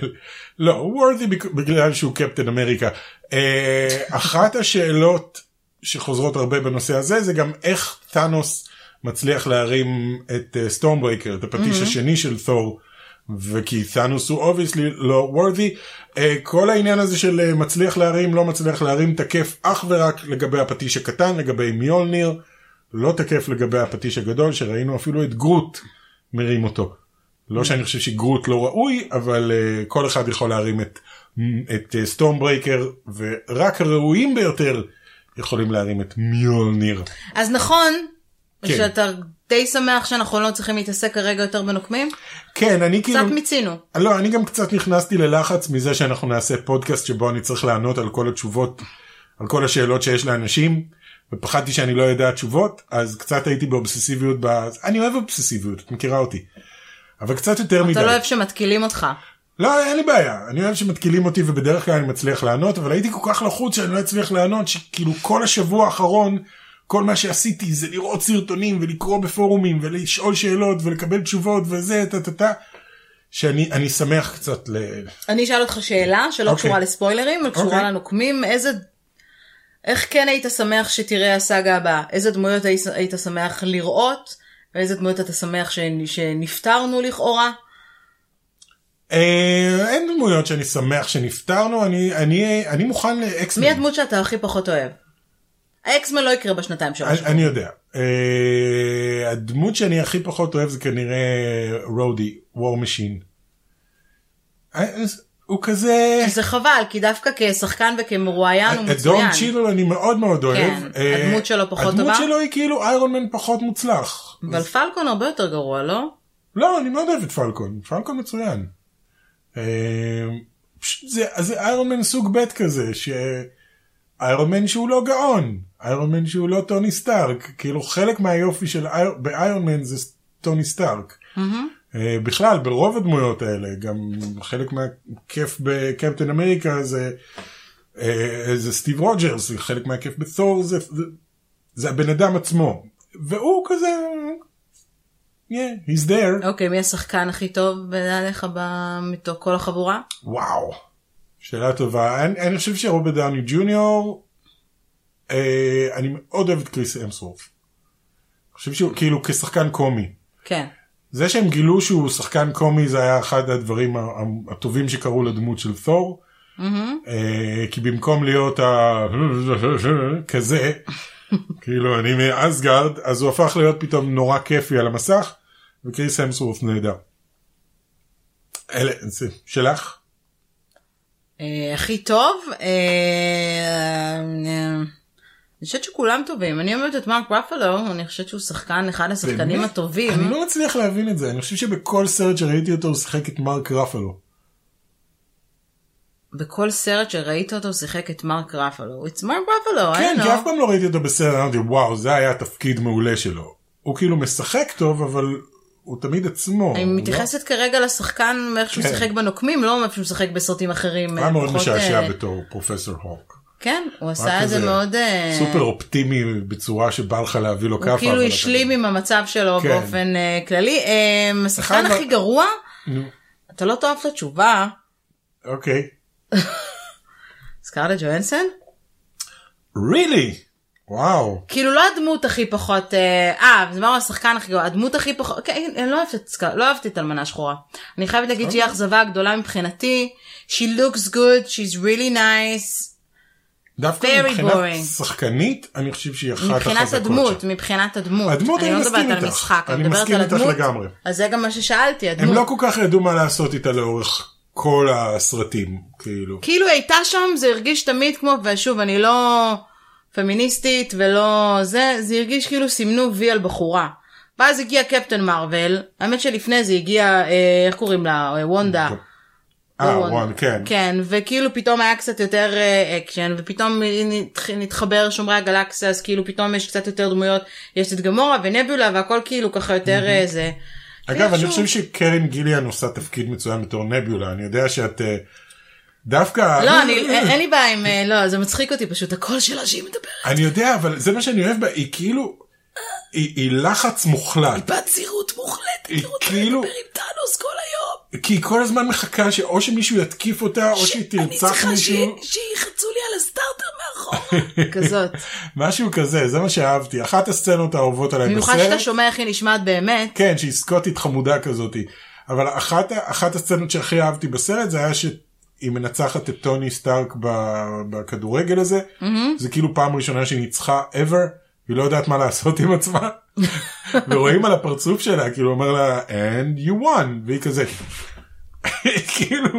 לא הוא worthy בג- בגלל שהוא קפטן אמריקה. אה, אחת השאלות שחוזרות הרבה בנושא הזה זה גם איך תאנוס מצליח להרים את סטורמברייקר את הפטיש השני של תור. וכי תאנוס הוא obviously לא worthy אה, כל העניין הזה של אה, מצליח להרים לא מצליח להרים תקף אך ורק לגבי הפטיש הקטן לגבי מיולניר לא תקף לגבי הפטיש הגדול שראינו אפילו את גרוט מרים אותו. לא שאני חושב שגרוט לא ראוי אבל אה, כל אחד יכול להרים את, את אה, Stormbreaker ורק הראויים ביותר יכולים להרים את מיולניר. אז נכון, כן. שאתה די שמח שאנחנו לא צריכים להתעסק כרגע יותר בנוקמים? כן אני כאילו קצת מיצינו. לא אני גם קצת נכנסתי ללחץ מזה שאנחנו נעשה פודקאסט שבו אני צריך לענות על כל התשובות על כל השאלות שיש לאנשים ופחדתי שאני לא יודע תשובות אז קצת הייתי באובססיביות ב... אני אוהב אובססיביות את מכירה אותי. אבל קצת יותר מדי. אתה לא אוהב שמתקילים אותך. לא, אין לי בעיה, אני אוהב שמתקילים אותי ובדרך כלל אני מצליח לענות, אבל הייתי כל כך לחוץ שאני לא אצליח לענות, שכאילו כל השבוע האחרון, כל מה שעשיתי זה לראות סרטונים ולקרוא בפורומים ולשאול שאלות ולקבל תשובות וזה, טה טה טה, שאני אני שמח קצת ל... אני אשאל אותך שאלה שלא אוקיי. קשורה לספוילרים, אבל קשורה אוקיי. לנוקמים, איזה... איך כן היית שמח שתראה הסאגה הבאה? איזה דמויות היית- שמח לראות? ואיזה דמויות אתה שמח ש... שנפטרנו לכאורה? אה, אין דמויות שאני שמח שנפטרנו, אני, אני, אני מוכן ל X-Men. מי הדמות שאתה הכי פחות אוהב? ה X-Men לא יקרה בשנתיים שלוש. אני, אני יודע. אה, הדמות שאני הכי פחות אוהב זה כנראה רודי, War Machine. הוא כזה... זה חבל, כי דווקא כשחקן וכמרואיין הוא את דון מצוין. צ'ידל אני מאוד מאוד אוהב. כן, אה, הדמות שלו פחות הדמות טובה? שלו היא כאילו איירון מן פחות מוצלח. אבל פלקון הרבה יותר גרוע, לא? לא, אני מאוד אוהב את פלקון, פלקון מצוין. פשוט זה, זה איירון מן סוג ב' כזה, שאיירון מן שהוא לא גאון, איירון מן שהוא לא טוני סטארק, כאילו חלק מהיופי של אי- באיירון מן זה טוני סטארק. אה, בכלל ברוב הדמויות האלה גם חלק מהכיף בקפטן אמריקה זה אה, זה סטיב רוג'רס חלק מהכיף בתור זה, זה, זה הבן אדם עצמו והוא כזה yeah, he's there אוקיי, מי השחקן הכי טוב בעיניך מתוך כל החבורה? וואו שאלה טובה. אני, אני חושב שרוברט דאוני ג'וניור, אה, אני מאוד אוהב את קריס אמסוורף. אני חושב שהוא כאילו כשחקן קומי. כן. זה שהם גילו שהוא שחקן קומי זה היה אחד הדברים הטובים שקרו לדמות של תור. אה, כי במקום להיות ה... כזה, כאילו אני מאסגרד, אז הוא הפך להיות פתאום נורא כיפי על המסך, וקריס המסוורף נהדר. אלה, שלך? אה, הכי טוב, אה, אה, אני חושבת שכולם טובים. אני אומרת את מרק רפלו, אני חושבת שהוא שחקן, אחד השחקנים? הטובים. אני לא מצליח להבין את זה, אני חושב שבכל סרט שראיתי אותו הוא שיחק את מרק רפלו. בכל סרט שראית אותו שיחק את מרק רפלו. It's מרק רפלו, כן, I כי know. אף פעם לא ראיתי אותו בסרט, אמרתי וואו זה היה תפקיד מעולה שלו. הוא כאילו משחק טוב אבל הוא תמיד עצמו. אני לא- מתייחסת כרגע לשחקן מאיך שהוא כן. שיחק בנוקמים, לא מאיך שהוא שיחק בסרטים אחרים. היה מאוד משעשע אה, בתור פרופסור הוק. כן, הוא עשה את זה מאוד... אה, סופר אופטימי בצורה שבא לך להביא לו כאפה. הוא כאילו השלים עם המצב שלו כן. באופן אה, כללי. השחקן אחד הכי גרוע, אתה לא תאהב את התשובה, אוקיי. סקארלט ג'ואנסון? really? וואו. כאילו לא הדמות הכי פחות, אה, אה, זה מה השחקן הכי גרוע, הדמות הכי פחות, כן, אני לא אוהבת את סקאר, לא אהבתי את אלמנה שחורה. אני חייבת להגיד שהיא אוקיי. האכזבה הגדולה מבחינתי, she looks good, she's really nice, דווקא Very מבחינת boring. שחקנית אני חושב שהיא אחת מבחינת החזקות הדמות, שם. מבחינת הדמות. הדמות אני לא מסכים מדברת על איתך. המשחק, אני מדברת מסכים על איתך הדמות. לגמרי. אז זה גם מה ששאלתי, הם הדמות. לא כל כך ידעו מה לעשות איתה לאורך כל הסרטים כאילו. כאילו הייתה שם, זה הרגיש תמיד כמו, ושוב, אני לא פמיניסטית ולא זה, זה הרגיש כאילו סימנו וי על בחורה. ואז הגיע קפטן מרוויל, האמת שלפני זה הגיע, אה, איך קוראים לה, אה, וונדה. אה וונדה. וואן כן. כן, וכאילו פתאום היה קצת יותר אה, אקשן, ופתאום נתח- נתחבר שומרי הגלקסיה, אז כאילו פתאום יש קצת יותר דמויות, יש את גמורה ונבולה והכל כאילו ככה יותר אה, זה. אגב אני. חושב שקרן גיליאן עושה תפקיד מצוין בתור נביולה אני יודע שאת אה, דווקא לא, אני, אין לי בעיה עם, אה, לא, זה מצחיק אותי פשוט, הקול שלה שהיא מדברת. אני יודע אבל זה מה שאני אוהב בה היא כאילו היא היא לחץ מוחלט בת זהירות מוחלטת, היא כאילו עם טאנוס כל. כי היא כל הזמן מחכה שאו שמישהו יתקיף אותה או שהיא תרצח מישהו שיחצו לי על הסטארטר מאחורה. כזאת. משהו כזה זה מה שאהבתי אחת הסצנות האהובות עליי במיוחד שאתה בסרט שומע איך היא נשמעת באמת. כן שהיא סקוטית חמודה כזאתי אבל אחת אחת הסצנות שהכי אהבתי בסרט זה היה שהיא מנצחת את טוני סטארק בכדורגל הזה זה כאילו פעם ראשונה שהיא ניצחה ever היא לא יודעת מה לעשות עם עצמה ורואים על הפרצוף שלה כאילו אומר לה and you won והיא כזה כאילו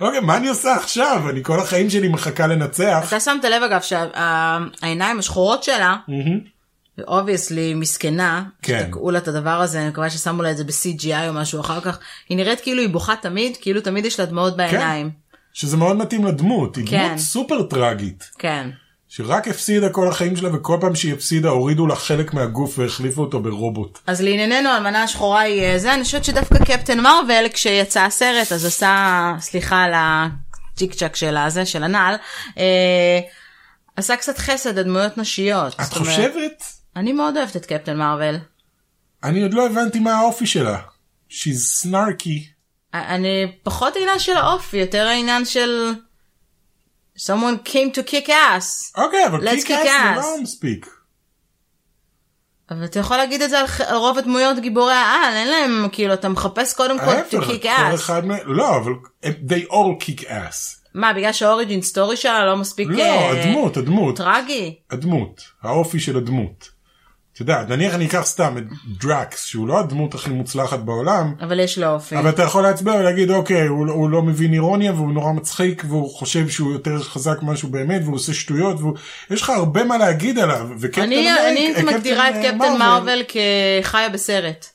אוקיי מה אני עושה עכשיו אני כל החיים שלי מחכה לנצח אתה שמת לב אגב שהעיניים השחורות שלה, obviously מסכנה, כן. שתקעו לה את הדבר הזה, אני מקווה ששמו לה את זה ב-CGI או משהו אחר כך, היא נראית כאילו היא בוכה תמיד, כאילו תמיד יש לה דמעות בעיניים. שזה מאוד מתאים לדמות היא כן. דמות סופר טראגית. כן. שרק הפסידה כל החיים שלה וכל פעם שהיא הפסידה הורידו לה חלק מהגוף והחליפו אותו ברובוט. אז לענייננו האלמנה השחורה היא אה, זה, אני חושבת שדווקא קפטן מרוויל כשיצא הסרט אז עשה, סליחה על הצ'יק צ'אק של הזה, של הנעל, אה, עשה קצת חסד לדמויות נשיות. את זאת אומרת, חושבת? אני מאוד אוהבת את קפטן מרוויל. אני עוד לא הבנתי מה האופי שלה. She's snarky. אני פחות העניין של האופי, יותר העניין של someone came to kick ass. אוקיי אבל Let's kick אס זה ass. לא מספיק. אבל אתה יכול להגיד את זה על, ח- על רוב הדמויות גיבורי העל, אין להם, כאילו, אתה מחפש קודם כל ההפך, to kick כל ass. אחד מהם, לא אבל they all kick ass. מה, בגלל שהאוריג'ין סטורי שלה לא מספיק לא, אה, הדמות, הדמות, טרגי? הדמות, האופי של הדמות. אתה יודע, נניח אני אקח סתם את דראקס, שהוא לא הדמות הכי מוצלחת בעולם, אבל יש לו אופי. אבל אתה יכול להצביע ולהגיד אוקיי הוא, הוא לא מבין אירוניה והוא נורא מצחיק והוא חושב שהוא יותר חזק ממה שהוא באמת והוא עושה שטויות ויש לך הרבה מה להגיד עליו וקפטן אני אמריק- אני הייתי מגדירה את אה, קפטן מרוויל כחיה בסרט.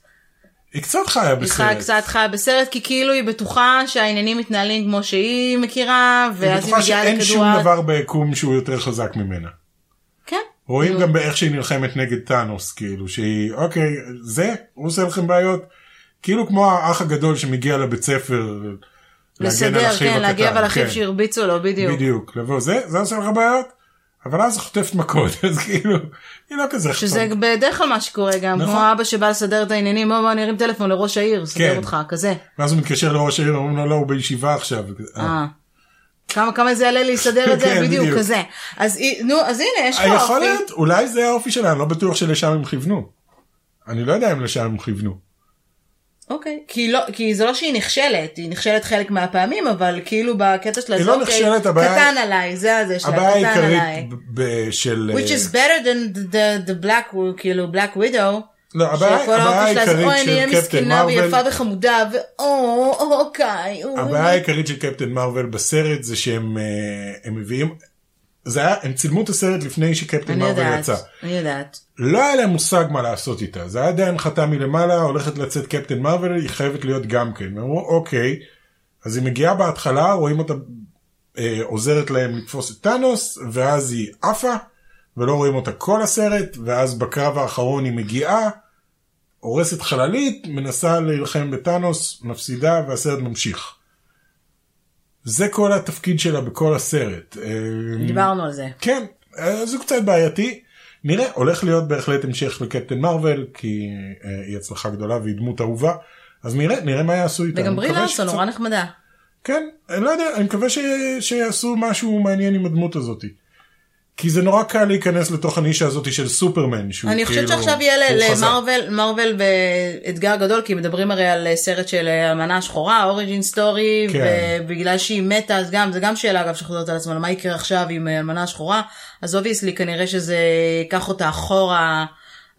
היא קצת חיה היא בסרט. קצת חיה בסרט, כי כאילו היא בטוחה שהעניינים מתנהלים כמו שהיא מכירה, היא ואז היא בטוחה מגיעה שאין לכדור שום. דבר ביקום שהוא יותר חזק ממנה. רואים נו. גם באיך שהיא נלחמת נגד טאנוס כאילו שהיא אוקיי זה הוא עושה לכם בעיות כאילו כמו האח הגדול שמגיע לבית ספר לסדר, כן, הקטן, על אחיו כן. שהרביצו לו, בדיוק. בדיוק לבוא זה זה עושה לך בעיות אבל אז חוטפת מכות אז כאילו היא לא כזה שזה אכפת. בדרך כלל מה שקורה גם, נכון. כמו אבא שבא לסדר את העניינים, בוא בוא נרים טלפון לראש העיר, סדר כן. אותך, כזה. ואז הוא מתקשר לראש העיר אומרים לו לא הוא בישיבה עכשיו. אה. כמה כמה זה יעלה לי לסדר את זה כן, בדיוק בדיוק. כזה אז נו אז הנה יש לך יכול אופי. להיות, אולי זה האופי שלה, אני לא בטוח שלשם הם כיוונו. אני לא יודע אם לשם הם כיוונו. אוקיי כי לא כי זה לא שהיא נכשלת היא נכשלת חלק מהפעמים אבל כאילו בקטע שלה היא זה לא נכשלת, הבעיה- קטן עליי זה הזה שלה הבעיה קטן עליי. העיקרית ב- ב- של... which אה, is better than the, the, the black כאילו black widow. לא, הבעיה שכל הבעיה העיקרית של קפטן מסכנה ויפה מרוויל, וחמודה ואו אוקיי. הבעיה העיקרית של קפטן מרוויל בסרט זה שהם אה, הם מביאים, זה היה, הם צילמו את הסרט לפני שקפטן מרוויל יצא. אני יודעת. לא היה להם מושג מה לעשות איתה, זה היה די הנחתה מלמעלה, הולכת לצאת קפטן מרוויל, היא חייבת להיות גם כן. הם אמרו אוקיי, אז היא מגיעה בהתחלה, רואים אותה אה, עוזרת להם לתפוס את טאנוס, ואז היא עפה, ולא רואים אותה כל הסרט, ואז בקרב האחרון היא מגיעה, הורסת חללית, מנסה להילחם בטאנוס, מפסידה, והסרט ממשיך. זה כל התפקיד שלה בכל הסרט. אה, דיברנו על זה. כן, אה, זה קצת בעייתי. נראה, הולך להיות בהחלט המשך לקפטן מרוויל, כי אה, היא הצלחה גדולה והיא דמות אהובה. אז נראה, נראה מה יעשו איתה. וגם ברי לארסון נורא נחמדה. כן, אני לא יודע, אני מקווה ש... שיעשו משהו מעניין עם הדמות הזאת. כי זה נורא קל להיכנס לתוך הנישה הזאת של סופרמן. שהוא אני חושבת כאילו- שעכשיו יהיה. למרוויל מרוויל באתגר גדול כי מדברים הרי על סרט של אה, האלמנה השחורה origin story כן. ובגלל שהיא מתה אז גם זה גם שאלה אגב שחוזרת על עצמה מה יקרה עכשיו עם אה, האלמנה השחורה אז obviously כנראה שזה ייקח אותה אחורה.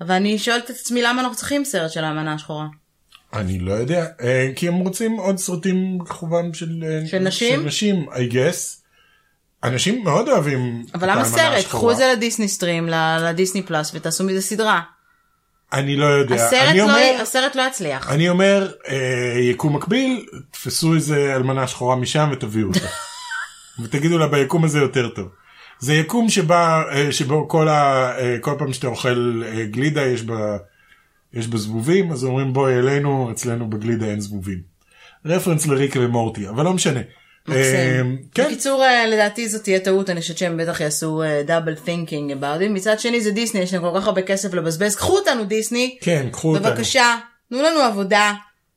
ואני שואלת את עצמי למה אנחנו צריכים סרט של האלמנה השחורה. אני לא יודע, אה, כי הם רוצים עוד סרטים בכיכובם של... אה, של נשים? של נשים, I guess. אנשים מאוד אוהבים אבל למה סרט? קחו את זה לדיסני סטרים לדיסני פלאס ותעשו מזה סדרה. אני לא יודע. הסרט אני לא אומר, הסרט לא יצליח. אני אומר, אה, יקום מקביל, תפסו איזה אלמנה שחורה משם ותביאו אותה. ותגידו לה ביקום הזה יותר טוב. זה יקום שבה, אה, שבו כל, ה, אה, כל פעם שאתה אוכל אה, גלידה יש בה, יש בה זבובים, אז אומרים בואי אלינו, אצלנו בגלידה אין זבובים. רפרנס לריק ומורטי, אבל לא משנה. אה, מקסים. כן, בקיצור אה, לדעתי זאת תהיה טעות אני חושבת שהם בטח יעשו דאבל תינקינג about it. מצד שני זה דיסני יש להם כל כך הרבה כסף לבזבז. קחו אותנו דיסני. כן, קחו אותנו. בבקשה תנו לנו עבודה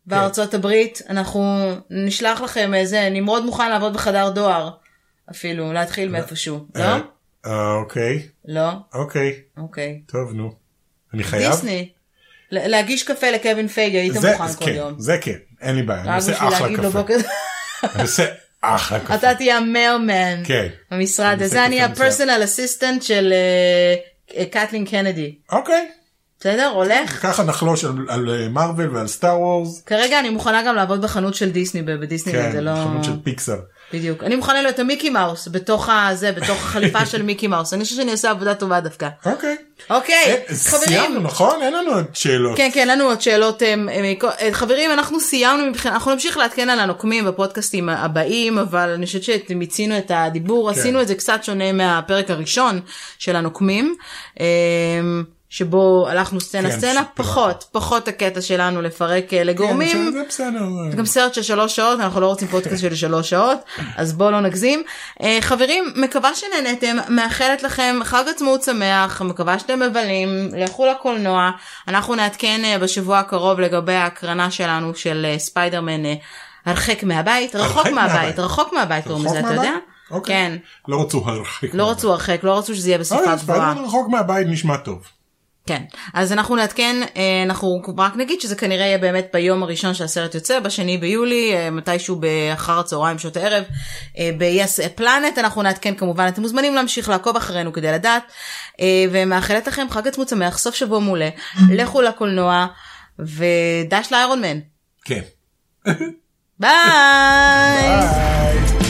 בארצות הברית. אנחנו נשלח לכם איזה נמרוד מוכן לעבוד בחדר דואר אפילו להתחיל מאיפשהו לא? אה, אה, אוקיי, לא? אוקיי, אוקיי. טוב נו. אני חייב? דיסני. להגיש קפה לקווין פייגי היית זה, מוכן כל כן, יום. זה כן, אין לי בעיה, אני עושה אחלה קפה. אני עושה אחלה קפה. אתה תהיה המיירמן כן. במשרד הזה אני. הפרסונל אסיסטנט של אה, קטלין קנדי אוקיי. בסדר הולך ככה נחלוש על, על מרוויל ועל סטאר וורס. כרגע אני מוכנה גם לעבוד בחנות של דיסני בדיסני כן, זה לא חנות של פיקסר. בדיוק אני מוכנה להיות המיקי מאוס בתוך הזה בתוך החליפה של מיקי מאוס אני חושבת שאני עושה עבודה טובה דווקא אוקיי. אוקיי אה, חברים סיימנו נכון? אין לנו עוד שאלות. כן כן לנו עוד שאלות אה, אה, חברים אנחנו סיימנו מבחינת אנחנו נמשיך לעדכן על הנוקמים בפודקאסטים הבאים אבל אני חושבת שמיצינו את הדיבור כן. עשינו את זה קצת שונה מהפרק הראשון של הנוקמים. אה, שבו הלכנו סצנה כן, סצנה שפירקנו. פחות פחות הקטע שלנו לפרק אה, לגורמים כן, זה בסדר. זה גם סרט של שלוש שעות אנחנו לא רוצים פודקאסט של שלוש שעות אז בואו לא נגזים אה, חברים מקווה שנהנתם מאחלת לכם חג עצמאות שמח מקווה שאתם מבלים לכו לקולנוע אנחנו נעדכן אה, בשבוע הקרוב לגבי ההקרנה שלנו של אה, ספיידרמן אה, הרחק מהבית רחוק מהבית. רחוק מהבית קוראים לזה אתה? יודע? אוקיי. כן לא רצו הרחק. לא רצו הרחק לא רצו שזה יהיה בשפה גבוהה. ספיידרמן רחוק מהבית נשמע טוב. כן, אז אנחנו נעדכן, אה, אנחנו רק נגיד שזה כנראה יהיה באמת ביום הראשון שהסרט יוצא, בשני ביולי, אה, מתישהו באחר הצהריים, שעות הערב, אה, ב-yes planet, אנחנו נעדכן כמובן, אתם מוזמנים להמשיך לעקוב אחרינו כדי לדעת, ומאחלת לכם חג עצמות שמח, סוף שבוע מעולה, לכו לקולנוע, ודש לאיירון מן. כן. ביי! ביי.